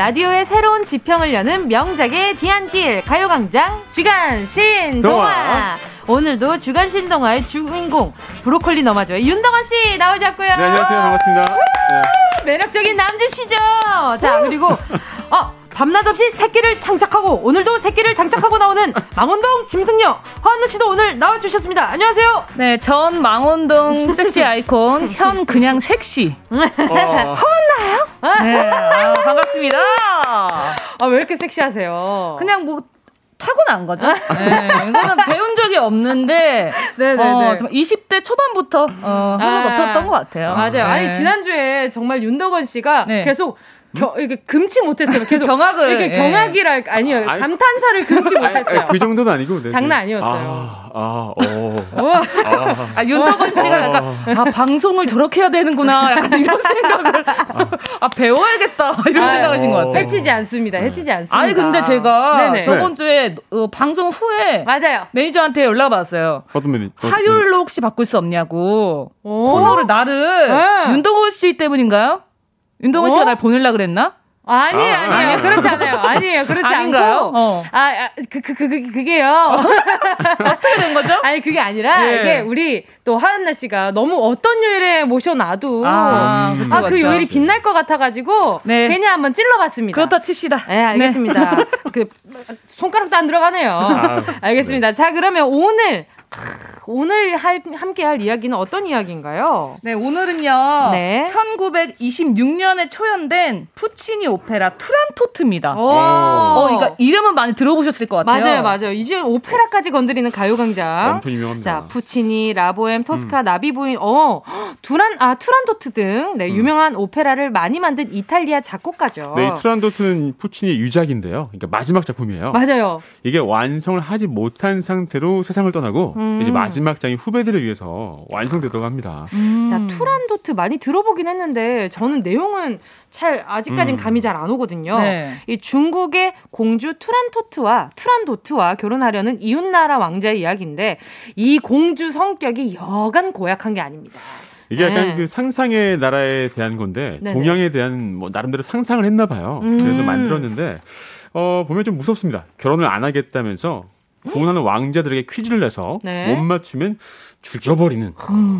라디오의 새로운 지평을 여는 명작의 뒤안길 가요광장 주간 신동화 동화. 오늘도 주간 신동화의 주인공 브로콜리 너마저의 윤동원 씨 나오셨고요. 네, 안녕하세요. 반갑습니다. 네. 매력적인 남주시죠. 자 그리고 어 밤낮 없이 새끼를 장착하고 오늘도 새끼를 장착하고 나오는 망원동 짐승녀 허한나 씨도 오늘 나와주셨습니다. 안녕하세요. 네, 전 망원동 섹시 아이콘 현 그냥 섹시. 어, 네, 아, 반갑습니다. 아 왜 이렇게 섹시하세요? 그냥 뭐 타고난 거죠. 네, 이거는 배운 적이 없는데 네네네. 어, 정말 20대 초반부터 어, 한번 아, 넘쳤던 것 같아요. 맞아요. 아니 네. 지난주에 정말 윤덕원 씨가 네. 계속 겨, 이렇게 금치 못했어요. 계속 경악을, 이렇게 예. 경악이랄 아니요 아니, 감탄사를 금치 못했어요. 아니, 그 정도는 아니고. 네, 장난 네. 아니었어요. 아, 아, 어. 우와. 아, 윤덕원 씨가 약간 아 방송을 저렇게 해야 되는구나 약간 이런 생각을 아 배워야겠다 이런 생각하신 것 같아요. 해치지 않습니다. 해치지 않습니다. 아니 근데 제가 네네. 저번 주에 어, 방송 후에 맞아요. 매니저한테 연락 받았어요. 어떤? 어떤 화요일로 혹시 바꿀 수 없냐고. 오. 코너를 나를 네. 윤동원 씨 때문인가요? 윤동원 씨가 어? 날 보내려 그랬나? 아니에요, 아, 아니에요. 아니에요. 그렇지 않아요. 아니에요. 그렇지 아닌가요? 않고. 어. 아, 아, 그, 그, 그, 그, 그게요. 어떻게 된 거죠? 아니, 그게 아니라, 예. 이게 우리 또 하은나 씨가 너무 어떤 요일에 모셔놔도, 아, 그쵸, 아, 그. 요일이 빛날 것 같아가지고, 네. 괜히 한번 찔러봤습니다. 그렇다 칩시다. 네, 알겠습니다. 그, 손가락도 안 들어가네요. 아, 알겠습니다. 자, 그러면 오늘, 오늘 할, 함께 할 이야기는 어떤 이야기인가요? 네, 오늘은요. 네. 1926년에 초연된 푸치니 오페라 투란토트입니다. 오. 어, 그러니까 이름은 많이 들어보셨을 것 같아요. 맞아요, 맞아요. 이제 오페라까지 건드리는 가요광장. 엄청 유명합니다. 자, 푸치니, 라보엠, 토스카, 나비부인, 어, 두란, 아, 투란토트 등, 네, 유명한 오페라를 많이 만든 이탈리아 작곡가죠. 네, 이 투란도트는 푸치니의 유작인데요. 그러니까 마지막 작품이에요. 맞아요. 이게 완성을 하지 못한 상태로 세상을 떠나고 음. 이제 마지막 장이 후배들을 위해서 완성되도록 합니다. 자, 투란도트 많이 들어보긴 했는데, 저는 내용은 잘, 아직까진 음. 감이 잘 안 오거든요. 네. 이 중국의 공주 투란토트와, 투란도트와 결혼하려는 이웃나라 왕자의 이야기인데, 이 공주 성격이 여간 고약한 게 아닙니다. 이게 약간 네. 그 상상의 나라에 대한 건데 네네. 동양에 대한 뭐 나름대로 상상을 했나 봐요. 음. 그래서 만들었는데 어 보면 좀 무섭습니다. 결혼을 안 하겠다면서 고운하는 왕자들에게 퀴즈를 내서 네. 못 맞추면 죽여버리는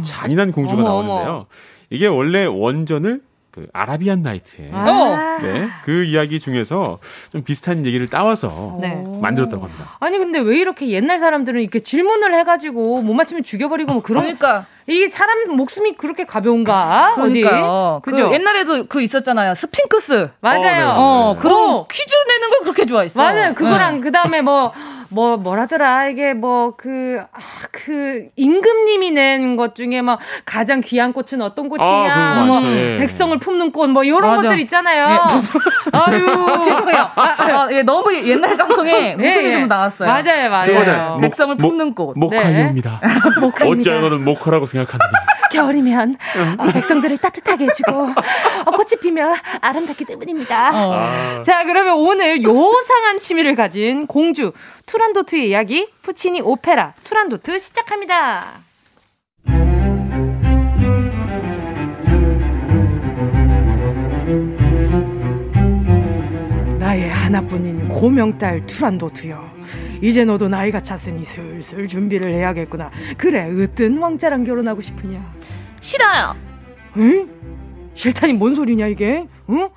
잔인한 공주가 어머, 나오는데요. 이게 원래 원전을 그 아라비안 나이트에 아. 네, 그 이야기 중에서 좀 비슷한 얘기를 따와서 네. 만들었다고 합니다. 아니 근데 왜 이렇게 옛날 사람들은 이렇게 질문을 해가지고 못 맞히면 죽여버리고 뭐 그런 그러니까 이 사람 목숨이 그렇게 가벼운가 그러니까요. 어디 그죠? 그 옛날에도 그 있었잖아요. 스핑크스. 맞아요. 어, 그런 어. 퀴즈 내는 걸 그렇게 좋아했어. 맞아요. 그거랑 그 다음에 뭐, 뭐, 뭐라더라. 이게 뭐, 그, 아, 그, 임금님이 낸 것 중에 뭐, 가장 귀한 꽃은 어떤 꽃이냐. 아, 뭐. 예. 백성을 품는 꽃, 뭐, 요런 맞아. 것들 있잖아요. 예. 아유. 어, 죄송해요. 아, 아, 예, 너무 옛날 감성에 웃음이 예, 예. 좀 나왔어요. 맞아요, 맞아요. 목- 백성을 목- 품는 꽃. 목화입니다. 목화입니다. 어째 너는 목화라고 생각하느냐. 겨울이면 어, 백성들을 따뜻하게 해주고 어, 꽃이 피면 아름답기 때문입니다. 아. 자, 그러면 오늘 요상한 취미를 가진 공주 투란도트의 이야기 푸치니 오페라 투란도트 시작합니다. 나의 하나뿐인 고명딸 투란도트여. 이제 너도 나이가 찼으니 슬슬 준비를 해야겠구나. 그래, 으뜬 왕자랑 결혼하고 싶으냐? 싫어요. 응? 싫다니 뭔 소리냐 이게? 응?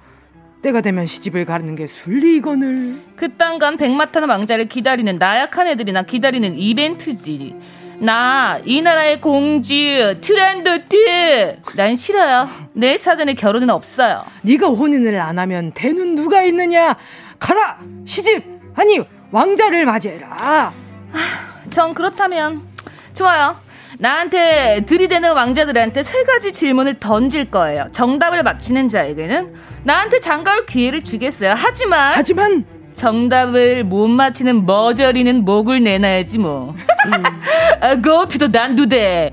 때가 되면 시집을 가는 게 순리이거늘. 그딴 건 백마탄 왕자를 기다리는 나약한 애들이나 기다리는 이벤트지. 나 이 나라의 공주 트란도트 난 싫어요. 내 사전에 결혼은 없어요. 네가 혼인을 안 하면 대는 누가 있느냐? 가라 시집 아니 왕자를 맞이해라. 전 그렇다면 좋아요. 나한테 들이대는 왕자들한테 세 가지 질문을 던질 거예요. 정답을 맞히는 자에게는 나한테 장가올 기회를 주겠어요. 하지만 하지만 정답을 못 맞히는 머저리는 목을 내놔야지 뭐. 아, Go to the 난두대.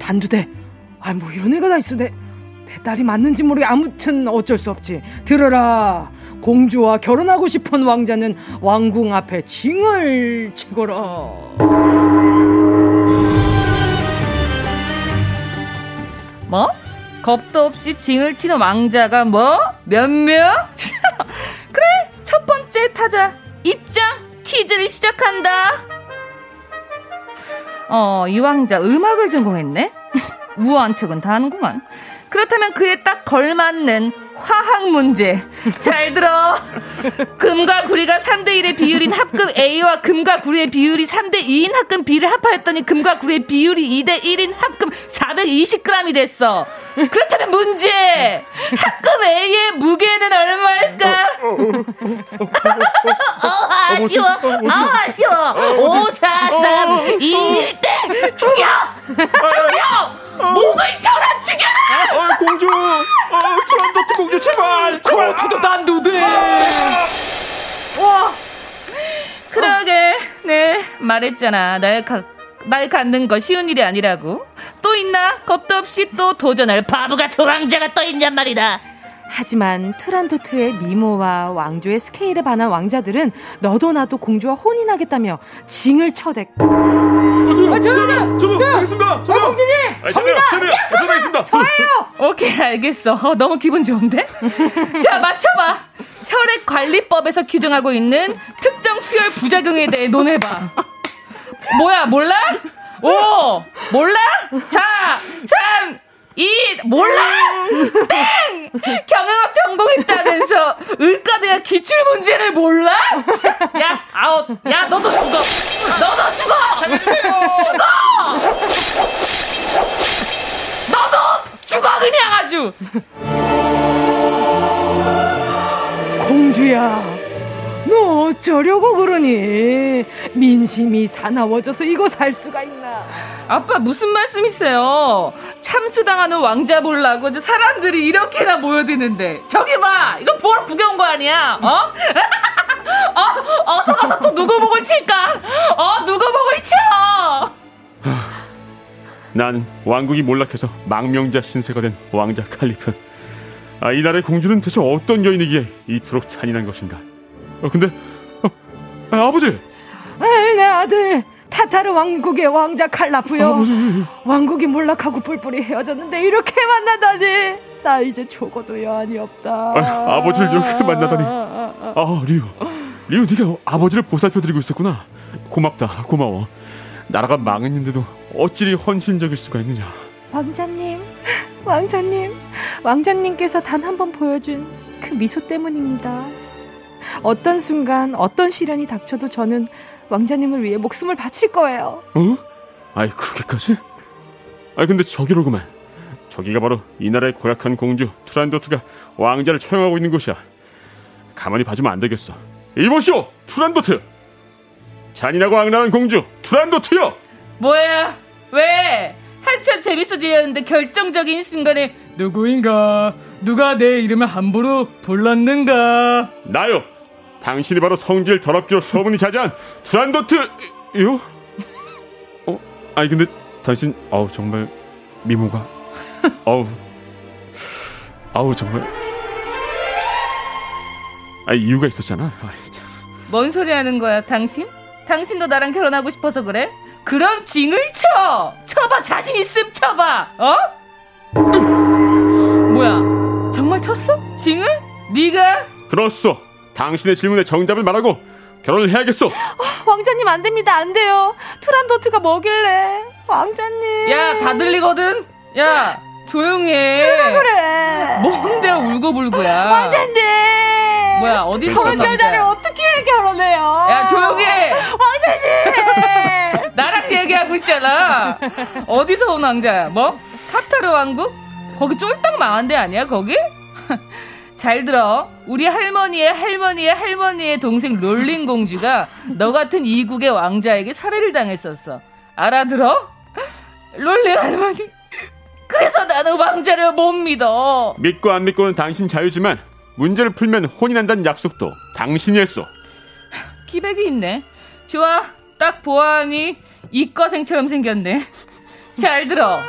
단두대. 아 뭐 이런 애가 다 있어 내, 내 딸이 맞는지 모르게 아무튼 어쩔 수 없지. 들어라. 공주와 결혼하고 싶은 왕자는 왕궁 앞에 징을 치거라. 뭐? 겁도 없이 징을 치는 왕자가 뭐? 몇 명? 그래, 첫 번째 타자 입장 퀴즈를 시작한다. 어, 이 왕자 음악을 전공했네. 우아한 척은 다 하는구만. 그렇다면 그에 딱 걸맞는 화학 문제. 잘 들어. 금과 구리가 3대1의 비율인 합금 A와 금과 구리의 비율이 3대2인 합금 B를 합하였더니 금과 구리의 비율이 2대1인 합금 420g이 됐어. 그렇다면 문제. 합금 A의 무게는 얼마일까? 어, 아쉬워. 아, 아쉬워. 5, 4, 3, 2, 1땡! 죽여! 죽여! 목을 쳐라! 죽여라! 아, 공주! 어, 트란도 트 공주 제발! 고투도 난두대! 와! 그러게, 네, 말했잖아. 날, 가, 날 갖는 거 쉬운 일이 아니라고. 또 있나? 겁도 없이 또 도전할 바보 같은 왕자가 또 있냔 말이다. 하지만 투란토트의 미모와 왕조의 스케일에 반한 왕자들은 너도 나도 공주와 혼인하겠다며 징을 쳐댔고 아, 저는 저도 하겠습니다. 저도. 공주님 아, 저도요. 저도요. 저도 하겠습니다. 오케이, 알겠어. 어, 너무 기분 좋은데? 자, 맞춰봐. 혈액 관리법에서 규정하고 있는 특정 수혈 부작용에 대해 논해봐. 뭐야, 몰라? 5, 몰라? 4, 3, 2, 몰라? 땡! 경영학 전공했다면서 의과대학 기출 문제를 몰라? 야, 아웃. 야, 너도 죽어. 너도 죽어! 죽어! 너도 죽어, 그냥 아주! 공주야 너 어쩌려고 그러니 민심이 사나워져서 이거 살 수가 있나 아빠 무슨 말씀이세요? 참수당하는 왕자 보려고 저 사람들이 이렇게나 모여드는데 저기 봐 이거 보러 구경 온 거 아니야 어? 어? 어서 가서 또 누구 목을 칠까? 어? 누구 목을 쳐? 난 왕국이 몰락해서 망명자 신세가 된 왕자 칼리프. 아, 이 나라의 공주는 대체 어떤 여인이기에 이토록 잔인한 것인가? 어, 근데 어, 아, 아버지, 에이, 내 아들 타타르 왕국의 왕자 칼라프요 아버지. 왕국이 몰락하고 뿔뿔이 헤어졌는데 이렇게 만나다니 나 이제 죽어도 여한이 없다 아, 아버지를 이렇게 만나다니. 아, 리우, 리우, 네가 아버지를 보살펴드리고 있었구나. 고맙다, 고마워. 나라가 망했는데도 어찌리 헌신적일 수가 있느냐? 왕자님 왕자님 왕자님께서 단 한 번 보여준 그 미소 때문입니다. 어떤 순간, 어떤 시련이 닥쳐도 저는 왕자님을 위해 목숨을 바칠 거예요. 어? 아이 그렇게까지? 아이 근데 저기로구만. 저기가 바로 이 나라의 고약한 공주 투란도트가 왕자를 처형하고 있는 곳이야. 가만히 봐주면 안 되겠어. 이보시오, 투란도트. 잔인하고 악랄한 공주 투란도트요. 뭐야? 왜? 한참 재밌어지려는데 결정적인 순간에 누구인가? 누가 내 이름을 함부로 불렀는가? 나요. 당신이 바로 성질 더럽기로 소문이 자자한 투란도트요? 어? 아니 근데 당신 어우 정말 미모가 어우 아우 정말 아 이유가 있었잖아. 아, 참. 뭔 소리 하는 거야, 당신? 당신도 나랑 결혼하고 싶어서 그래? 그럼 징을 쳐! 쳐봐, 자신 있음 쳐봐! 어? 뭐야, 정말 쳤어? 징을? 네가? 그렇소. 당신의 질문에 정답을 말하고 결혼을 해야겠소. 왕자님 안 됩니다. 안 돼요. 투란도트가 뭐길래. 왕자님. 야, 다 들리거든? 야, 조용히 해. 그래. 뭔데 울고불고야. 왕자님. 뭐야, 어디서 저런 온 남자야? 여자를 어떻게 결혼해요? 야, 조용히 해. 왕자님. 나랑 얘기하고 있잖아. 어디서 온 왕자야? 뭐? 타타르 왕국? 거기 쫄딱 망한 데 아니야, 거기? 잘 들어. 우리 할머니의 할머니의 할머니의 동생 롤링 공주가 너 같은 이국의 왕자에게 살해를 당했었어. 알아들어? 롤링 할머니. 그래서 나는 왕자를 못 믿어. 믿고 안 믿고는 당신 자유지만 문제를 풀면 혼이 난다는 약속도 당신이 했소. 기백이 있네. 좋아. 딱 보아하니 이과생처럼 생겼네. 잘 들어.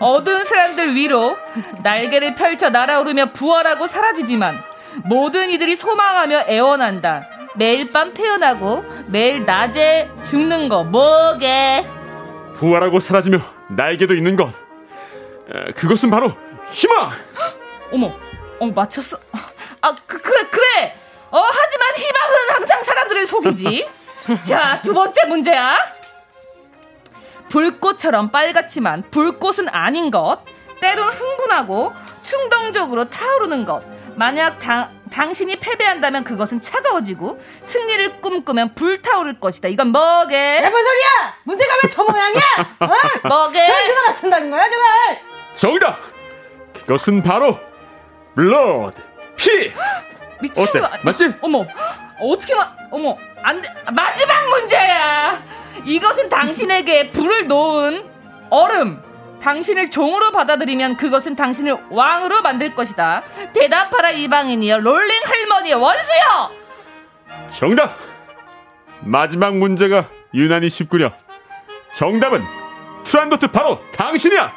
어두운 사람들 위로 날개를 펼쳐 날아오르며 부활하고 사라지지만 모든 이들이 소망하며 애원한다. 매일 밤 태어나고 매일 낮에 죽는 거 뭐게? 부활하고 사라지며 날개도 있는 것. 에, 그것은 바로 희망. 어머, 어 맞췄어. 아 그, 그래 그래. 어 하지만 희망은 항상 사람들을 속이지. 자 두 번째 문제야. 불꽃처럼 빨갛지만 불꽃은 아닌 것. 때론 흥분하고 충동적으로 타오르는 것. 만약 당, 당신이 패배한다면 그것은 차가워지고 승리를 꿈꾸면 불타오를 것이다. 이건 뭐게? 뭔 소리야? 문제가 왜 저 모양이야? 어? 뭐게? 저걸 누가 맞춘다는 거야, 저걸? 정답. 그것은 바로 blood 피. 미친 어때? 거 아니야? 맞지? 어머, 어떻게 마, 어머, 안 돼. 마지막 문제야. 이것은 당신에게 불을 놓은 얼음. 당신을 종으로 받아들이면 그것은 당신을 왕으로 만들 것이다. 대답하라 이방인이여, 롤링 할머니의 원수여! 정답. 마지막 문제가 유난히 쉽구려. 정답은 트란도트 바로 당신이야.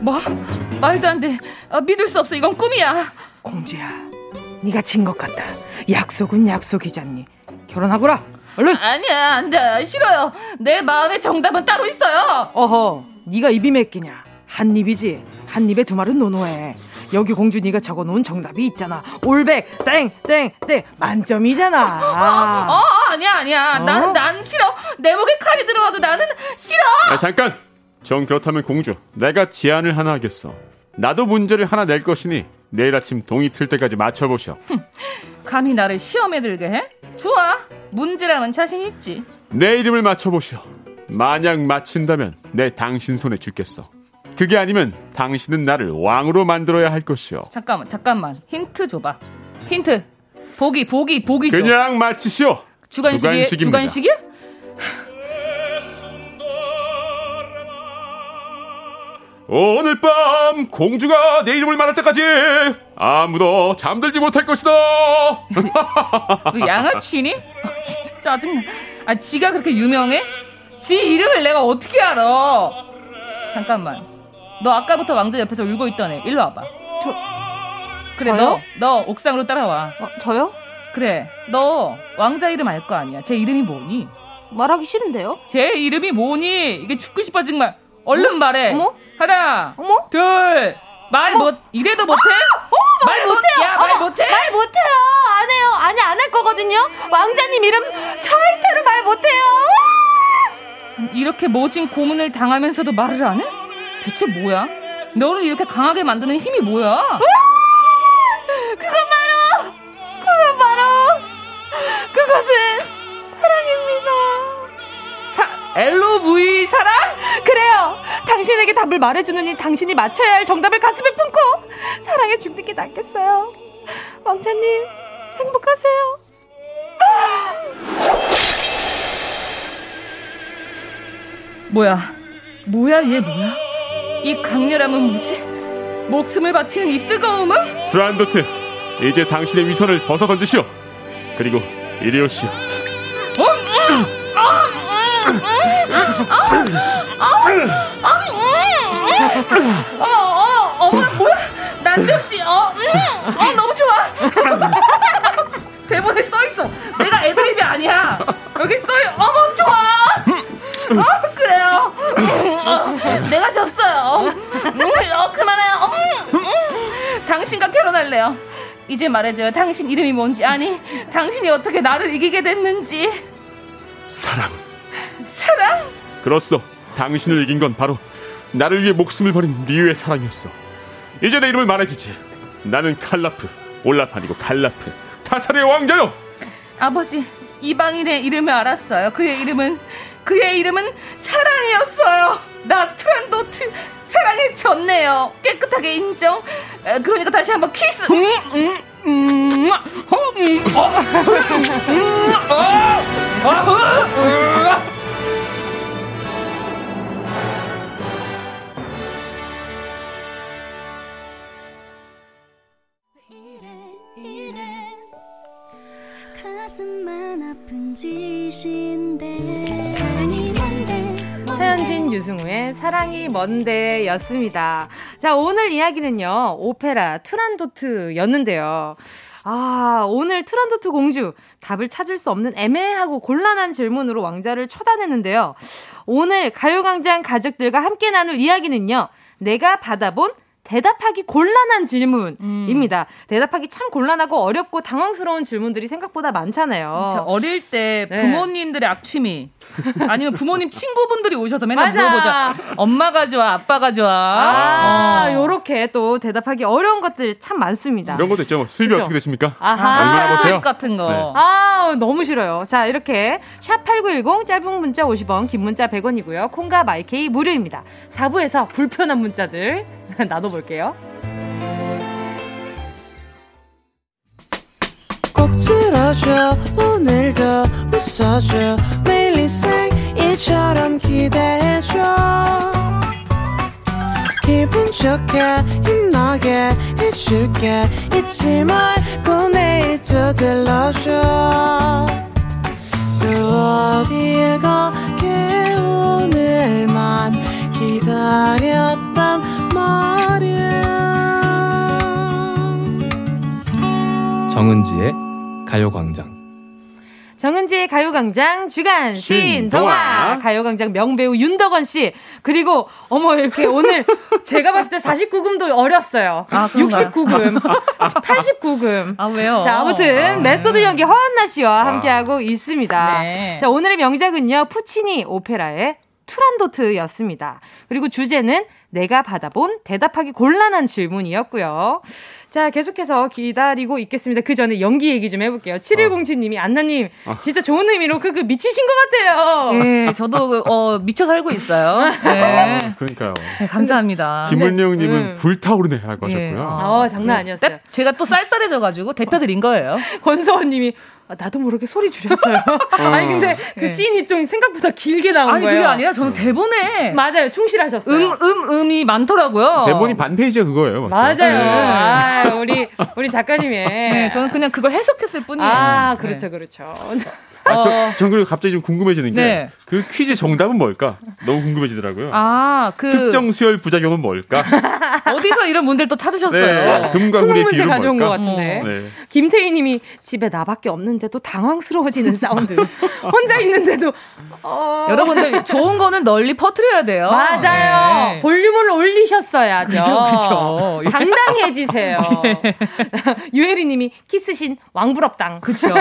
뭐? 말도 안 돼. 아, 믿을 수 없어. 이건 꿈이야. 공주야, 네가 진 것 같다. 약속은 약속이잖니. 결혼하거라. 얼른. 아니야, 안 돼. 싫어요. 내 마음의 정답은 따로 있어요. 어허, 네가 입이 몇 개냐? 한 입이지. 한 입에 두 말은 노노해. 여기 공주 네가 적어놓은 정답이 있잖아. 올백 땡 땡 땡 만점이잖아. 어, 아니야, 아니야. 어? 난, 난 싫어. 내 목에 칼이 들어가도 나는 싫어. 아, 잠깐. 정 그렇다면 공주, 내가 제안을 하나 하겠어. 나도 문제를 하나 낼 것이니 내일 아침 동이 틀 때까지 맞춰보셔. 감히 나를 시험에 들게 해? 좋아. 문제라면 자신 있지. 내 이름을 맞춰보시오. 만약 맞힌다면 내 당신 손에 죽겠어. 그게 아니면 당신은 나를 왕으로 만들어야 할 것이오. 잠깐만, 잠깐만. 힌트 줘봐. 힌트. 보기, 보기, 보기 줘. 그냥 맞히시오. 주간식입니다. 주간식이야? 오늘 밤 공주가 내 이름을 말할 때까지 아무도 잠들지 못할 것이다. 너 양아치니? 아, 진짜 짜증나. 아, 지가 그렇게 유명해? 지 이름을 내가 어떻게 알아? 잠깐만. 너 아까부터 왕자 옆에서 울고 있던 애. 일로 와봐. 저, 그래, 저요? 너, 너 옥상으로 따라와. 어, 저요? 그래, 너 왕자 이름 알 거 아니야. 제 이름이 뭐니? 말하기 싫은데요? 제 이름이 뭐니? 이게 죽고 싶어 정말. 얼른 말해. 어머? 하나, 어머? 둘, 말 못, 이래도 못해? 어머, 말 못- 못해요. 야, 말 어머, 못해? 말 못해요. 안 해요. 아니, 안 할 거거든요. 왕자님 이름 절대로 말 못해요. 이렇게 모진 고문을 당하면서도 말을 안 해? 대체 뭐야? 너를 이렇게 강하게 만드는 힘이 뭐야? 그건 바로 그건 바로 그것은 사랑입니다. 사 LOV 사랑? 그래요. 당신에게 답을 말해주느니 당신이 맞춰야 할 정답을 가슴에 품고 사랑에 죽는 게 낫겠어요. 왕자님 행복하세요. 뭐야? 뭐야 얘 뭐야? 이 강렬함은 뭐지? 목숨을 바치는 이 뜨거움은? 트란도트 이제 당신의 위선을 벗어 던지시오 그리고 이리 오시오 어? 음! 아! 음! 음! 아! 아! 음! 어, 어, 어머나 뭐야? 난데없이 어, 음! 어 너무 좋아. 대본에 써 있어. 내가 애드립이 아니야. 여기 써 있. 어머 좋아. 어 그래요. 어, 내가 졌어요. 음, 어 그만해요. 음, 음. 당신과 결혼할래요. 이제 말해줘요. 당신 이름이 뭔지 아니 당신이 어떻게 나를 이기게 됐는지. 사랑 사랑? 그렇소 당신을 이긴 건 바로 나를 위해 목숨을 버린 리우의 사랑이었어 이제 내 이름을 말해주지 나는 칼라프 올라판이고 칼라프 타타르의 왕자요 아버지 이방인의 이름을 알았어요. 그의 이름은 그의 이름은 사랑이었어요. 나 투란도트 사랑에 졌네요. 깨끗하게 인정. 에, 그러니까 다시 한번 키스. 음, 음, 음, 어, 음, 어, 음, 어, 어, 어, 어. 가슴만 아픈 짓인데 사랑이 뭔데 서현진 유승우의 사랑이 먼데였습니다. 자 오늘 이야기는요 오페라 투란도트였는데요. 아 오늘 투란도트 공주 답을 찾을 수 없는 애매하고 곤란한 질문으로 왕자를 쳐다냈는데요. 오늘 가요광장 가족들과 함께 나눌 이야기는요. 내가 받아본 대답하기 곤란한 질문입니다. 대답하기 참 곤란하고 어렵고 당황스러운 질문들이 생각보다 많잖아요. 저 어릴 때 네. 부모님들의 악취미 아니면 부모님 친구분들이 오셔서 맨날 맞아. 물어보자. 엄마가 좋아, 아빠가 좋아. 아, 어. 요렇게 또 대답하기 어려운 것들 참 많습니다. 이런 것도 있죠 뭐 수입이 그죠? 어떻게 되십니까 아하. 보세요 수입 같은 거. 네. 아, 너무 싫어요. 자, 이렇게 샵8910 짧은 문자 50원, 긴 문자 100원이고요. 콩과 마이케이 무료입니다. 4부에서 불편한 문자들 나눠 볼게요. 꼭 들어줘 오늘도 웃어줘. 매일 일상일처럼 기대해줘. 기분 좋게 힘나게 해줄게. 잊지 말고 내일 또 들러줘. 또 어딜 가게 오늘만 말이야 정은지의 가요광장 정은지의 가요광장 주간 신동화. 가요광장 명배우 윤덕원 씨 그리고 어머 이렇게 오늘 제가 봤을 때 49금도 어렸어요. 아, 그런가요? 69금, 89금. 아 왜요? 자, 아무튼 아. 메소드 연기 허안나 씨와 와. 함께하고 있습니다. 네. 자, 오늘의 명작은요. 푸치니 오페라의 투란도트였습니다. 그리고 주제는 내가 받아본 대답하기 곤란한 질문이었고요. 자, 계속해서 기다리고 있겠습니다. 그 전에 연기 얘기 좀 해볼게요. 7107님이 안나님, 진짜 좋은 의미로 그, 그 미치신 것 같아요. 예, 저도 그, 어, 미쳐 살고 있어요. 네. 그러니까요 네, 감사합니다. 김은영님은 음. 불타오르네 라고 예, 하셨고요 어. 어, 장난 아니었어요. 딱 제가 또 쌀쌀해져가지고 대표 드린 거예요. 권서원님이 아, 나도 모르게 소리 줄였어요. 아니 근데 그 네. 씬이 좀 생각보다 길게 나온 아니 거예요. 그게 아니라 저는 대본에 맞아요, 충실하셨어요. 음, 음, 음 이 많더라고요. 대본이 반 페이지가 그거예요 맞죠? 맞아요. 네. 아, 우리 우리 작가님의. 네, 저는 그냥 그걸 해석했을 뿐이에요. 아, 네. 그렇죠, 그렇죠. 아, 저, 전 그리고 갑자기 좀 궁금해지는 게 네. 그 퀴즈 정답은 뭘까? 너무 궁금해지더라고요. 아, 그 특정 수열 부작용은 뭘까? 어디서 이런 문제를 또 찾으셨어요? 네, 금과 수능 물의 문제 비율은 가져온 뭘까? 것 같은데. 네. 김태희님이 집에 나밖에 없는데도 당황스러워지는 사운드. 혼자 있는데도 어... 여러분들 좋은 거는 널리 퍼뜨려야 돼요. 맞아요. 네. 볼륨을 올리셨어야죠. 그죠, 그죠. 당당해지세요. 유혜리님이 키스신 왕부럽당. 그렇죠.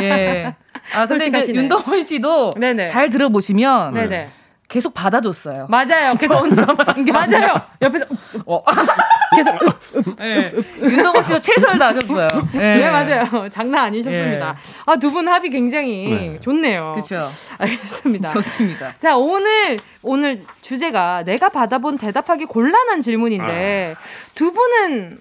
예. 아, 솔직하시네. 윤동원 씨도 네네. 잘 들어보시면 네네. 계속 받아줬어요. 맞아요. 그래서 혼자만 게 맞아요. 옆에서 어. 계속 네. 윤동호 씨가 최선을 다하셨어요. 네, 맞아요. 장난 아니셨습니다. 예. 아, 두 분 합이 굉장히 네. 좋네요. 그렇죠. 알겠습니다. 좋습니다. 자, 오늘 오늘 주제가 내가 받아본 대답하기 곤란한 질문인데 두 분은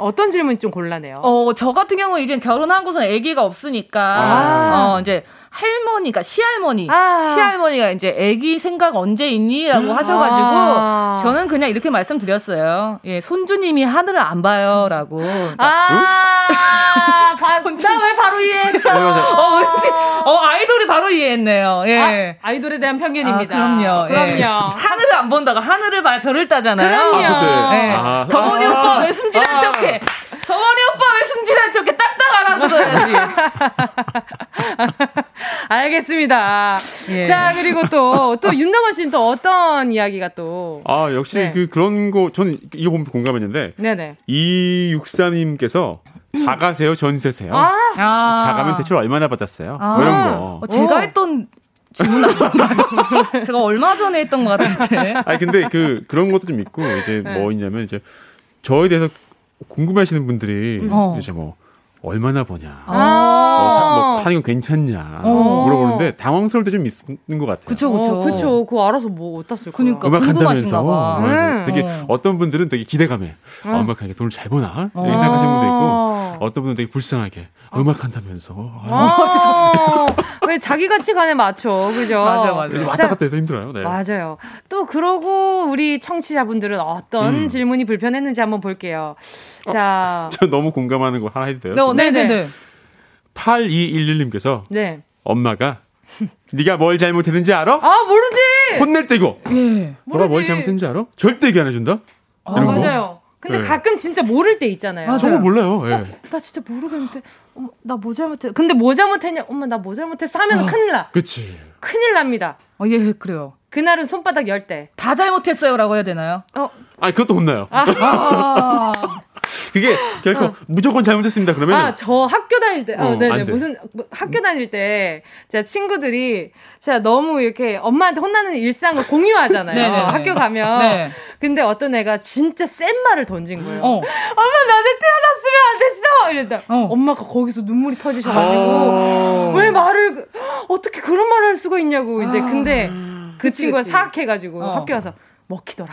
어떤 질문이 좀 곤란해요? 어, 저 같은 경우는 이제 결혼하고서 아기가 없으니까 아. 어, 이제 할머니가 시할머니 아. 시할머니가 이제 아기 생각 언제 있니라고 하셔가지고 아. 저는 그냥 이렇게 말씀드렸어요. 예, 손주님이 하늘을 안 봐요라고. 아, 나왜 바로 이해했어? 어, 왠지, 어, 아이돌이 바로 이해했네요. 예. 아, 이돌에 대한 편견입니다. 아, 그럼요. 예. 그럼요. 하늘을 안 본다고 하늘을 봐야 별을 따잖아요. 그럼요. 아. 예. 아. 덕원이 아. 오빠 왜 순진한 아. 척해? 덕원이 오빠 왜 순진한 척해? 딱 딱 알아들어야지. 알겠습니다. 예. 자, 그리고 또, 또 윤덕원 씨는 또 어떤 이야기가 또. 아, 역시 네. 그 그런 거 저는 이거 보면 공감했는데 네네. 이육사님께서 자가세요, 전세세요? 아. 아. 자가면 대출 얼마나 받았어요? 아. 뭐 이런 거. 어, 제가 했던 질문? 제가 얼마 전에 했던 것 같은데. 아니 근데 그 그런 것도 좀 있고 이제 네. 뭐 있냐면 이제 저에 대해서 궁금해하시는 분들이 어. 이제 뭐 얼마나 버냐, 아. 뭐, 사, 뭐 괜찮냐 어. 물어보는데 당황스러울 때 좀 있는 것 같아요. 그쵸, 그쵸. 어, 그쵸. 그거 알아서 뭐 어디다 쓸. 그니까. 음악 한다면서 봐. 네, 음. 되게 어. 어떤 분들은 되게 기대감에 어. 아, 음악하게 돈을 잘 버나 이렇게 어. 생각하시는 분도 있고 어떤 분은 되게 불쌍하게 음악 한다면서 어, 왜 자기 가치관에 맞춰, 그죠? 맞아, 맞아. 왔다 갔다 해서 힘들어요. 네. 맞아요. 또 그러고 우리 청취자분들은 어떤 음. 질문이 불편했는지 한번 볼게요. 자, 저 너무 공감하는 거 하나 해도 돼요? 어, 네네네. 8211님께서 네. 엄마가 네가 뭘 잘못했는지 알아? 아 모르지. 혼낼 때고 예. 너가 뭘. 잘못했는지 알아? 절대 얘기 안 해준다? 아? 맞아요. 근데 네. 가끔 진짜 모를 때 있잖아요. 정말 몰라요. 예. 나 진짜 모르겠는데, 어머, 나뭐 잘못했어. 근데 뭐 잘못했냐? 엄마, 나 뭐 잘못했어? 하면 큰일 나. 그치. 큰일 납니다. 어, 예, 그래요. 그날은 손바닥 열 때. 다 잘못했어요라고 해야 되나요? 어, 아니 그것도 혼나요. 아. 그게 결코 무조건 잘못했습니다. 그러면 아, 저 학교 다닐 때, 어, 어, 네네. 무슨, 뭐, 학교 다닐 때, 제가 친구들이, 제가 너무 이렇게 엄마한테 혼나는 일상을 공유하잖아요. 학교 가면. 네. 근데 어떤 애가 진짜 센 말을 던진 거예요. 어. 엄마, 나한테 태어났으면 안 됐어! 이랬다. 어. 엄마가 거기서 눈물이 터지셔가지고, 어. 왜 말을, 그- 어떻게 그런 말을 할 수가 있냐고, 이제. 근데 그 친구가. 사악해가지고 어. 학교 와서, 먹히더라.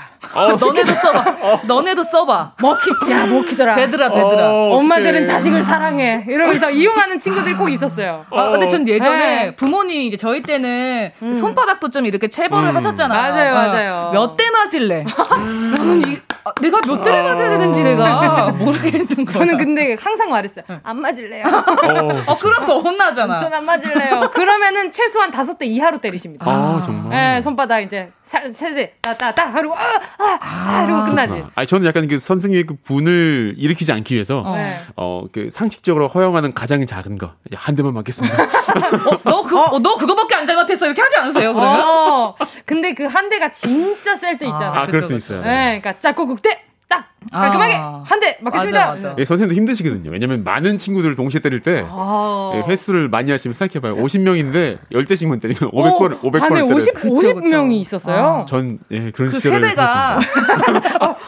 너네도 써봐. 너네도 써봐. 먹히, 야, 먹히더라. 되더라, 되더라. 어, 엄마들은. 자식을 사랑해. 이러면서 이용하는 친구들이 꼭 있었어요. 아, 근데 전 예전에 네. 부모님이 이제 저희 때는 손바닥도 좀 이렇게 체벌을 음. 하셨잖아요. 맞아요, 어. 맞아요. 몇 대 맞을래? 나는 이, 아, 내가 몇 대를 맞아야 되는지 내가 모르겠는 거야. 저는 근데 항상 말했어요. 안 맞을래요. 어, 어, 그럼 더 혼나잖아. 전 안 맞을래요. 그러면은 최소한 다섯 대 이하로 때리십니다. 아, 정말. 네, 손바닥 이제 사- 세대 따따따 하고 아, 아, 아, 이러고 끝나지. 아니 저는 약간 그 선생님의 그 분을 일으키지 않기 위해서 어. 네. 어 그 상식적으로 허용하는 가장 작은 거 한 대만 맞겠습니다. 어, 너, 그, 어, 너 그거밖에 안 잘못했어. 이렇게 하지 않으세요, 그러면? 어, 근데 그 한 대가 진짜 셀 때 있잖아요. 아, 그럴 수 있어요. 네, 그러니까 짝꿍 국대 딱 깔끔하게 아. 한대 맞겠습니다. 맞아, 맞아. 예, 선생님도 힘드시거든요. 왜냐면 많은 친구들을 동시에 때릴 때 아. 예, 횟수를 많이 하시면 생각해봐요. 50명인데 10대씩만 때리면 500번을 500번을 반에 때려요. 50, 그쵸, 50명이 그쵸. 있었어요. 전 예, 그런 그 시절을 세대가.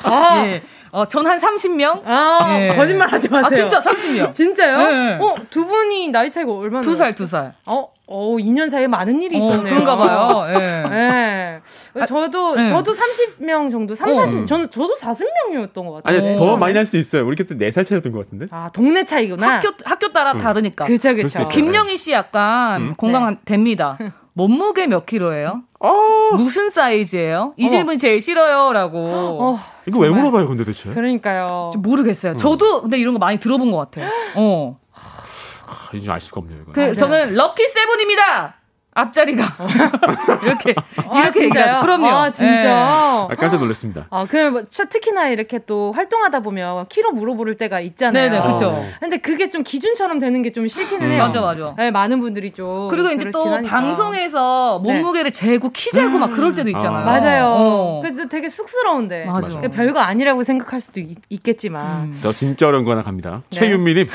아, 예. 어, 전 한 30명? 아, 예. 거짓말 하지 마세요. 아, 진짜 30명. 진짜요? 네. 어, 두 분이 나이 차이가 얼마나? 두 살, 두 살. 어, 어, 2년 사이에 많은 일이 어, 있었네요. 그런가 봐요. 예. 네. 저도, 네. 저도 30명 정도, 3, 어. 40, 저는, 저도 40명이었던 것 같아요. 아니 어. 더 많이 날 수도 있어요. 우리 그때 4살 차이였던 것 같은데. 아, 동네 차이구나. 학교, 학교 따라 다르니까. 그쵸, 그럴 그쵸. 있어요. 김영희 씨 약간 음. 공감됩니다. 몸무게 몇 킬로예요? 아, 무슨 사이즈예요? 이 어. 질문 제일 싫어요라고. 어, 이거 왜 물어봐요, 근데 대체? 그러니까요. 좀 모르겠어요. 저도 근데 이런 거 많이 들어본 것 같아요. 어. 아, 이제 알 수가 없네요, 이거. 그 저는 럭키 세븐입니다. 앞자리가 이렇게 이렇게 얘기하죠. 그럼요. 아, 진짜. 아, 깜짝 놀랐습니다. 아, 그럼 뭐, 저 특히나 이렇게 또 활동하다 보면 키로 물어볼 때가 있잖아요. 네네, 그쵸. 어. 근데 그게 좀 기준처럼 되는 게 좀 싫기는 음. 해요. 맞아, 맞아. 네, 많은 분들이 좀. 그리고 이제 또 하니까. 방송에서 몸무게를 재고 키 재고 막 그럴 때도 있잖아요. 아. 맞아요. 어. 그래서 되게 쑥스러운데. 맞아. 별거 아니라고 생각할 수도 있, 겠지만 음. 저 진짜 어려운 거 하나 갑니다. 네. 최윤미님,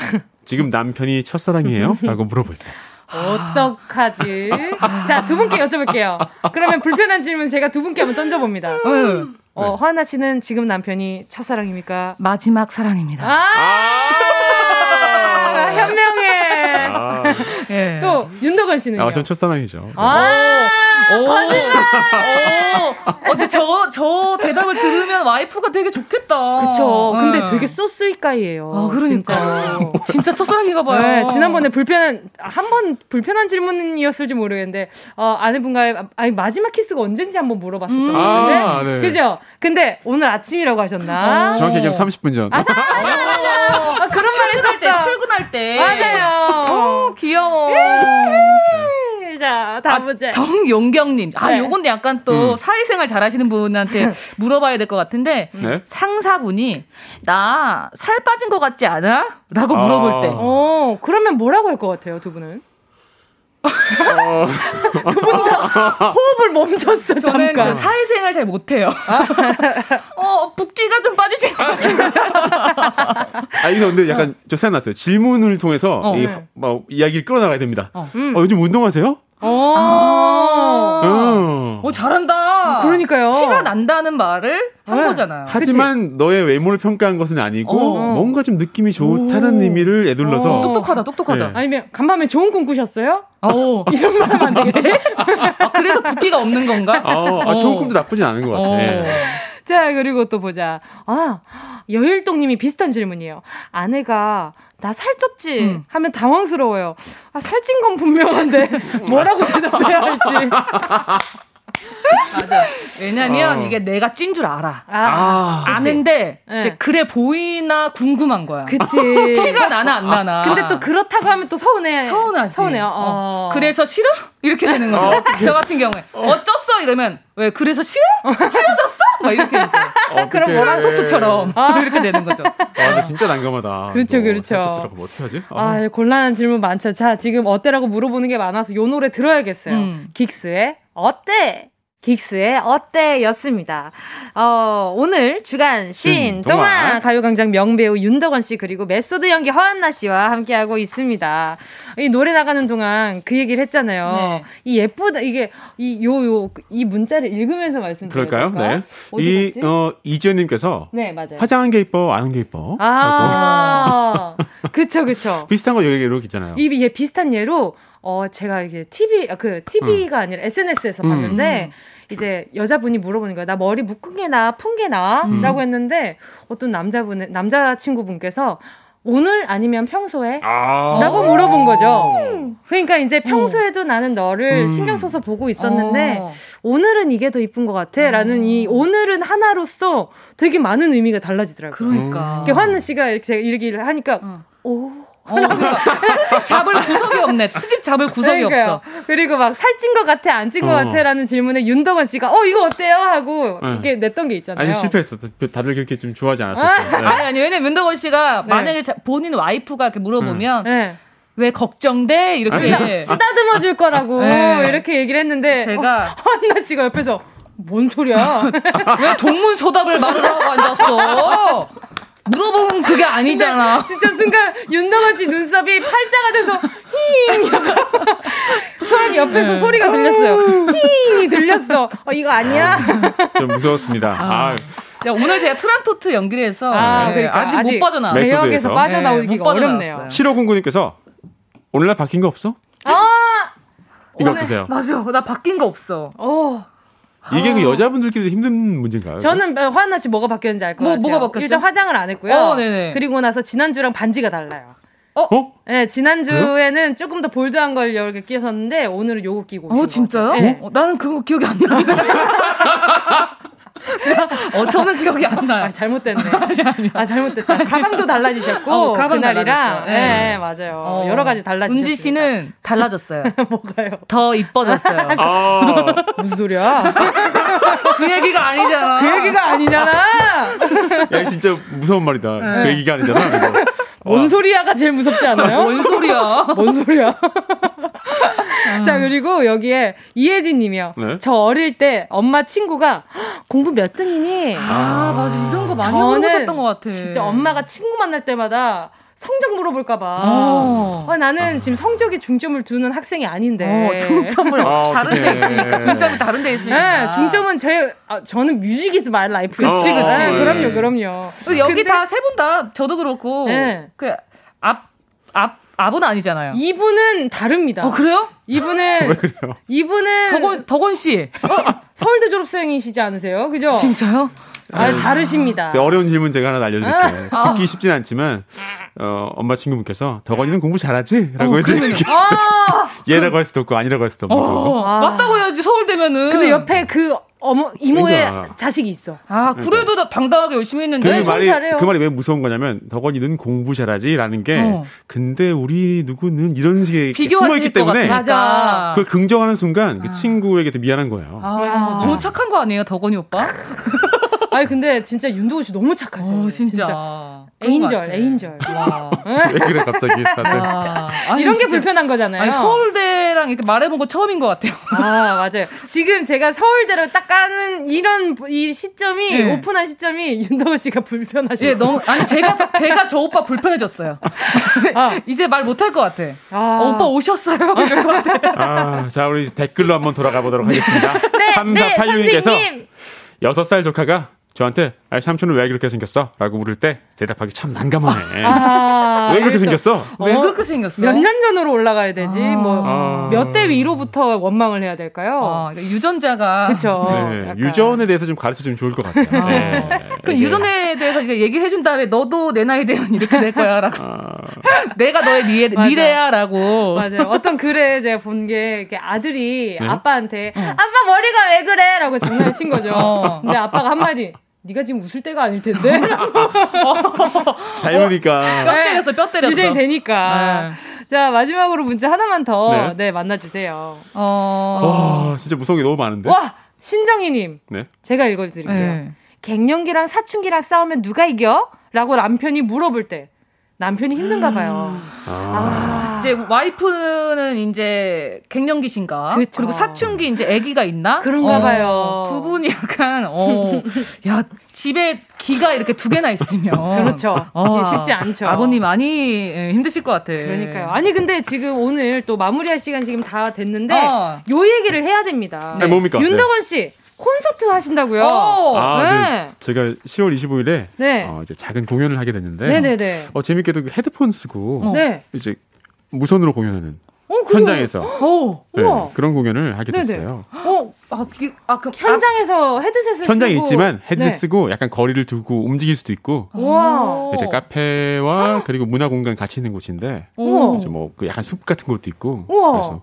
지금 남편이 첫사랑이에요? 라고 물어볼 때. 어떡하지? 자, 두 분께 여쭤볼게요. 그러면 불편한 질문 제가 두 분께 한번 던져봅니다. 어, 화나 씨는 지금 남편이 첫사랑입니까? 마지막 사랑입니다. 아. 아, 예. 또 윤덕원 씨는요? 아, 전 첫사랑이죠. 아, 오, 오, 어, 근데 저, 저 대답을 들으면 와이프가 되게 좋겠다. 그쵸. 근데 네. 되게 소스일까이에요. 아, 그러니까. 진짜로. 진짜 첫사랑인가 봐요. 네, 지난번에 불편한 한 번 불편한 질문이었을지 모르겠는데 어, 아내분과의 아니 마지막 키스가 언젠지 한번 물어봤었던 것 아, 같은데 네. 그죠? 근데 오늘 아침이라고 하셨나? 정확히 얘기하면 30분 전. 아, 그런 말 출근할 때. 출근할 때. 맞아요. 어, 귀여워. 자, 다음 문제. 정용경님. 아, 네. 요건 약간 또 음. 사회생활 잘하시는 분한테 물어봐야 될 것 같은데, 네. 상사분이, 나 살 빠진 것 같지 않아? 라고 물어볼 아. 때. 어, 그러면 뭐라고 할 것 같아요, 두 분은? 어, 호흡을 멈췄어, 저는 잠깐. 그 사회생활 잘 못해요. 어, 붓기가 좀 빠지신 것 같은데. 아, 이거 근데 약간 저 생각났어요. 질문을 통해서 어. 이, 네. 뭐, 이야기를 끌어나가야 됩니다. 어, 음. 요즘 운동하세요? 어. 어. 어, 잘한다. 그러니까요. 티가 난다는 말을 한 네. 거잖아요. 하지만 너의 외모를 평가한 것은 아니고 어. 뭔가 좀 느낌이 좋다는 의미를 애둘러서 어. 똑똑하다, 똑똑하다. 네. 아니면 간밤에 좋은 꿈 꾸셨어요? 어. 이런 말 하면 안 되겠지? 아, 그래서 붓기가 없는 건가? 어, 아, 좋은 꿈도 나쁘진 않은 것 같아. 어. 자, 그리고 또 보자. 아, 여일동 님이 비슷한 질문이에요. 아내가 나 살쪘지? 음. 하면 당황스러워요. 아, 살찐 건 분명한데 뭐라고 대답해야 할지. 맞아. 왜냐면 어. 이게 내가 찐 줄 알아. 아, 그치. 아는데 네. 이제 그래 보이나 궁금한 거야. 그치. 티가 나나 안 나나. 근데 또 그렇다고 하면 또 서운해. 서운하지. 서운해요. 어. 어. 그래서 싫어? 이렇게 되는 거죠. 저 같은 경우에 어쩌어 이러면 왜 그래서 싫어? 싫어졌어? 막 이렇게 이제 그럼 투란도트처럼 이렇게 되는 거죠. 아, 근데 진짜 난감하다. 그렇죠, 이거 그렇죠. 뭐 어떡하지? 어. 아, 곤란한 질문 많죠. 자, 지금 어때라고 물어보는 게 많아서 요 노래 들어야겠어요. 음. 긱스의 어때? 긱스의 어때였습니다. 어, 오늘 주간 신 음, 동화 동화. 가요광장 명배우 윤덕원 씨 그리고 메소드 연기 허안나 씨와 함께하고 있습니다. 이 노래 나가는 동안 그 얘기를 했잖아요. 네. 이 예쁘다 이게 이 요 요 이 문자를 읽으면서 말씀드려요. 그럴까요? 네. 어디 이 갔지? 어, 이지연님께서 네, 맞아요. 화장한 게 이뻐, 안 한 게 이뻐. 아, 그쵸, 그쵸. 비슷한 거 여기 이렇게 있잖아요. 이 예, 비슷한 예로 어 제가 이게 TV 아, 그 TV가 아니라 SNS에서 음. 봤는데 이제 여자분이 물어보는 거예요. 나 머리 묶은 게 나, 푼 게 나? 음. 라고 했는데 어떤 남자분 남자 친구분께서 오늘 아니면 평소에? 아. 라고 물어본 거죠. 그러니까 이제 평소에도 나는 너를 음. 신경 써서 보고 있었는데 어. 오늘은 이게 더 이쁜 것 같아. 라는 이 오늘은 하나로서 되게 많은 의미가 달라지더라고요. 그러니까. 이렇게 환느 씨가 이렇게 제가 얘기를 하니까 오. 어, 그러니까 트집 잡을 구석이 없네. 트집 잡을 구석이 그러니까요. 없어. 그리고 막 살찐 것 같아, 안 찐것 어. 같아라는 질문에 윤덕원 씨가 어 이거 어때요 하고 네. 이렇게 냈던 게 있잖아요. 아니 실패했어. 다들 그렇게 좀 좋아하지 않았었어요. 네. 아니 아니 왜냐면 윤덕원 씨가 네. 만약에 자- 본인 와이프가 이렇게 물어보면 네. 왜 걱정돼 이렇게 쓰다듬어 줄 거라고 네. 이렇게 얘기를 했는데 제가 어, 한나 씨가 옆에서 뭔 소리야? 왜 동문서답을 말을 하고 앉았어? 물어보면 그게 아니잖아. 진짜 순간 윤덕원 씨 눈썹이 팔자가 돼서 힝 소리 옆에서 네. 소리가 들렸어요. 힝이 들렸어. 어 이거 아니야? 좀 무서웠습니다. 아, 자, 오늘 제가 트란토트 연기를 해서 아, 네, 그러니까 아직, 아직 못 빠져나왔어요. 대역에서 빠져나오기가 네, 못 어렵네요. 빠져나왔어요. 7509님께서 오늘날 바뀐 거 없어? 아, 이거 어떠세요? 맞아. 나 바뀐 거 없어. 어. 이게 그 여자분들끼리도 힘든 문제인가요? 저는 어, 화한나 씨 뭐가 바뀌었는지 알 것 뭐, 같아요. 뭐가 바뀌었죠? 일단 화장을 안 했고요. 어, 네네. 그리고 나서 지난주랑 반지가 달라요. 어? 네, 지난주에는 조금 더 볼드한 걸 여러 개 끼셨는데 오늘은 요거 끼고 어, 것 진짜요? 네. 어, 나는 그거 기억이 안 나. 어, 저는 기억이 안 나요. 아, 잘못됐네. 아, 잘못됐다. 가방도 달라지셨고, 어, 가방 그날이랑. 달라졌죠. 네, 네. 맞아요. 어. 여러 가지 달라지셨어요. 은지 씨는 달라졌어요. 뭐가요? 더 이뻐졌어요. 아, 무슨 소리야? 그 얘기가 아니잖아. 그 얘기가 아니잖아. 야, 진짜 무서운 말이다. 그 얘기가 아니잖아. 이거. 뭔 소리야가 제일 무섭지 않아요? 뭔 소리야? 뭔 소리야? 자, 그리고 여기에 이혜진 님이요. 네. 저 어릴 때 엄마 친구가 공부 몇 등이니? 아, 맞아. 이런 거 많이 물어보셨던 것 같아. 진짜 엄마가 친구 만날 때마다 성적 물어볼까봐. 어. 아, 나는 지금 성적에 중점을 두는 학생이 아닌데. 어, 중점을 아, 다른 데. 있으니까 중점이 다른 데 있으니까. 네, 중점은 제, 아, 저는 music is my life예요. 그치, 그치. 네, 그럼요, 그럼요. 여기 다 세 분 다 저도 그렇고 네. 그 앞앞 앞은 아니잖아요. 이분은 다릅니다. 어 그래요? 이분은 왜 그래요? 이분은 덕원 덕원 씨 서울대 졸업생이시지 않으세요? 그죠? 진짜요? 아, 다르십니다. 네, 어려운 질문 제가 하나 알려드릴게요. 아. 듣기 쉽진 않지만 어, 엄마 친구분께서 덕원이는 공부 잘하지? 라고 이제 아! 얘라고 할 수도 없고 아니라고 할 수도 없고 어, 맞다고 해야지 서울대면은. 근데 옆에 그 어머 이모의 그러니까. 자식이 있어. 아 그래도 나 당당하게 열심히 그 했는데. 말이 잘해요. 그 말이 왜 무서운 거냐면 덕원이는 공부 잘하지라는 게 어. 근데 우리 누구는 이런 식의 숨어 있기 것 때문에. 맞아. 그걸 긍정하는 순간 그 친구에게 도 미안한 거예요. 아, 너무 착한 거 아니에요, 덕원이 오빠? 아니 근데 진짜 윤도우 씨 너무 착하셔요. 어, 진짜. 것 에인절. 에인절. 와. 왜 그래 갑자기 다들 와. 아니, 이런 게 진짜. 불편한 거잖아요. 아니, 서울대랑 이렇게 말해본 거 처음인 것 같아요. 아 맞아요. 지금 제가 서울대를 딱 까는 이런 이 시점이 네. 오픈한 시점이 윤도우 씨가 불편하시고. 예, 너무 아니 제가 제가 저 오빠 불편해졌어요. 이제 말 못할 것 같아. 아. 어, 오빠 오셨어요? 이럴 것 같아. 아, 자 우리 댓글로 한번 돌아가 보도록 하겠습니다. 네, 3486님께서 선생님. 여섯 살 조카가 저한테 아 삼촌은 왜 그렇게 생겼어? 라고 물을 때 대답하기 참 난감하네. 아, 왜 그렇게 생겼어? 왜 어, 그렇게 생겼어? 몇 년 전으로 올라가야 되지? 아. 뭐몇 대 위로부터 원망을 해야 될까요? 어, 그러니까 유전자가 그렇죠. 네, 유전에 대해서 좀 가르쳐 주면 좋을 것 같아요. 네. 그 유전에 대해서 얘기해 준 다음에 너도 내 나이 되면 이렇게 될 거야라고. 아. 내가 너의 미래, 맞아. 미래야라고. 맞아요. 어떤 글에 제가 본 게 아들이 네? 아빠한테 아빠 머리가 왜 그래?라고 장난을 친 거죠. 어. 근데 아빠가 한마디 네가 지금 웃을 때가 아닐 텐데. 닮으니까. 뼈 때렸어, 뼈 때렸어. 유전이 되니까. 자 마지막으로 문제 하나만 더 네. 네, 만나주세요. 어. 와, 진짜 무서운 게 너무 많은데. 와 신정희님 네. 제가 읽어드릴게요. 네. 갱년기랑 사춘기랑 싸우면 누가 이겨? 라고 남편이 물어볼 때 남편이 힘든가 봐요. 아. 이제 와이프는 이제 갱년기신가? 그쵸. 그리고 사춘기 이제 아기가 있나? 그런가 어, 봐요. 두 분이 약간 어, 야 집에 기가 이렇게 두 개나 있으면 그렇죠. 어, 쉽지 않죠. 아버님 많이 예, 힘드실 것 같아. 그러니까요. 아니 근데 지금 오늘 또 마무리할 시간 지금 다 됐는데 어. 요 얘기를 해야 됩니다. 네, 뭡니까? 윤덕원 씨 콘서트 하신다고요? 오! 아, 네. 네. 제가 10월 25일에 네. 어, 이제 작은 공연을 하게 됐는데 네네네. 어, 재밌게도 그 헤드폰 쓰고 네. 이제 무선으로 공연하는 어? 현장에서 오, 네. 그런 공연을 하게. 됐어요. 어 아, 그, 아, 그, 현장에서 헤드셋을 현장에 쓰고 있지만 헤드셋 네. 쓰고 약간 거리를 두고 움직일 수도 있고 우와. 이제 카페와 그리고 문화 공간 같이 있는 곳인데 우와. 이제 뭐그 약간 숲 같은 곳도 있고 우와. 그래서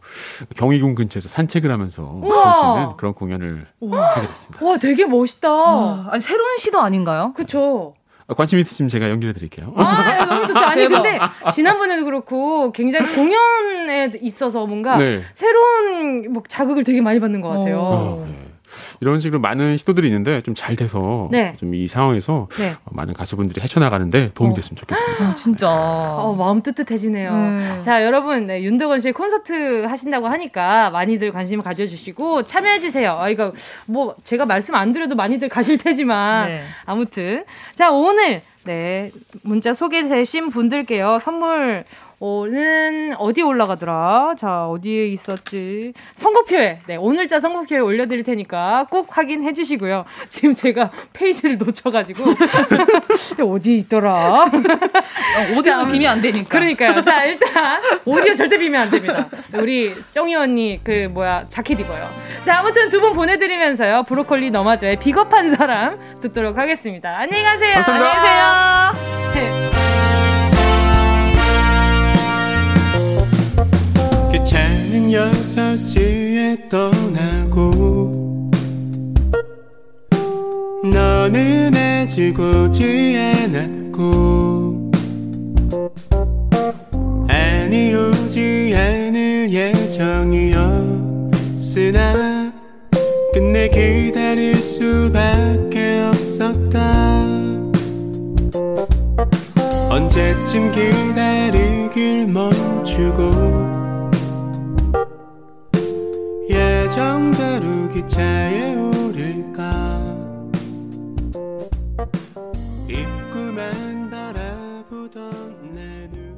경희궁 근처에서 산책을 하면서 우와. 볼수 있는 그런 공연을 하게 됐습니다. 와 되게 멋있다. 아, 아니, 새로운 시도 아닌가요? 그쵸. 어, 관심 있으시면 제가 연결해 드릴게요. 아, 너무 좋죠. 아니. 근데, 지난번에도 그렇고, 굉장히 공연에 있어서 뭔가, 네. 새로운 뭐 자극을 되게 많이 받는 것 같아요. 어, 네. 이런 식으로 많은 시도들이 있는데 좀 잘 돼서 네. 좀이 상황에서 네. 어, 많은 가수분들이 헤쳐나가는데 도움이 어. 됐으면 좋겠습니다. 아, 진짜. 어, 마음 뜨뜻해지네요. 음. 자, 여러분, 네, 윤덕원 씨 콘서트 하신다고 하니까 많이들 관심 가져주시고 참여해 주세요. 아, 이거 뭐 제가 말씀 안 드려도 많이들 가실 테지만 네. 아무튼 자 오늘 네 문자 소개되신 분들께요 선물. 오는 어디 올라가더라? 자, 어디에 있었지? 선곡표에, 네, 오늘자 선곡표에 올려 드릴 테니까 꼭 확인해 주시고요. 지금 제가 페이지를 놓쳐 가지고, 어디에 있더라? 어디서 비면 안 되니까. 그러니까요. 자, 일단 오디오 절대 비면 안 됩니다. 우리 쫑이 언니 그 뭐야 자켓 입어요. 자, 아무튼 두 분 보내 드리면서요. 브로콜리 너마저의 비겁한 사람 듣도록 하겠습니다. 안녕히 가세요. 감사합니다. 안녕히 계세요. 귀 찮은 6시에 떠나고 너는 아직 오지 않았고 아니 오지 않을 예정이었으나 끝내 기다릴 수밖에 없었다. 언제쯤 기다리길 멈추고 예정대로 기차에 오를까 입구만 바라보던 내 눈.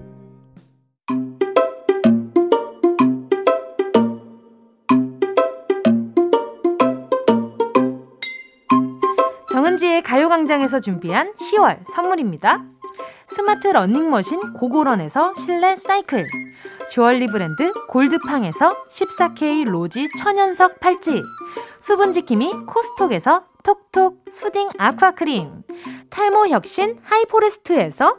정은지의 가요광장에서 준비한 10월 선물입니다. 스마트 러닝머신 고고런에서 실내 사이클 주얼리 브랜드 골드팡에서 14K 로지 천연석 팔찌 수분지킴이 코스톡에서 톡톡 수딩 아쿠아크림 탈모 혁신 하이포레스트에서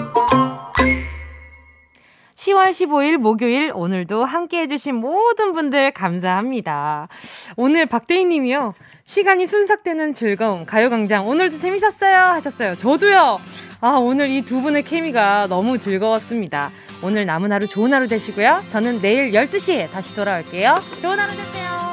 10월 15일 목요일 오늘도 함께 해주신 모든 분들 감사합니다. 오늘 박대희 님이요. 시간이 순삭되는 즐거움 가요광장 오늘도 재밌었어요 하셨어요. 저도요. 아 오늘 이 두 분의 케미가 너무 즐거웠습니다. 오늘 남은 하루 좋은 하루 되시고요. 저는 내일 12시에 다시 돌아올게요. 좋은 하루 되세요.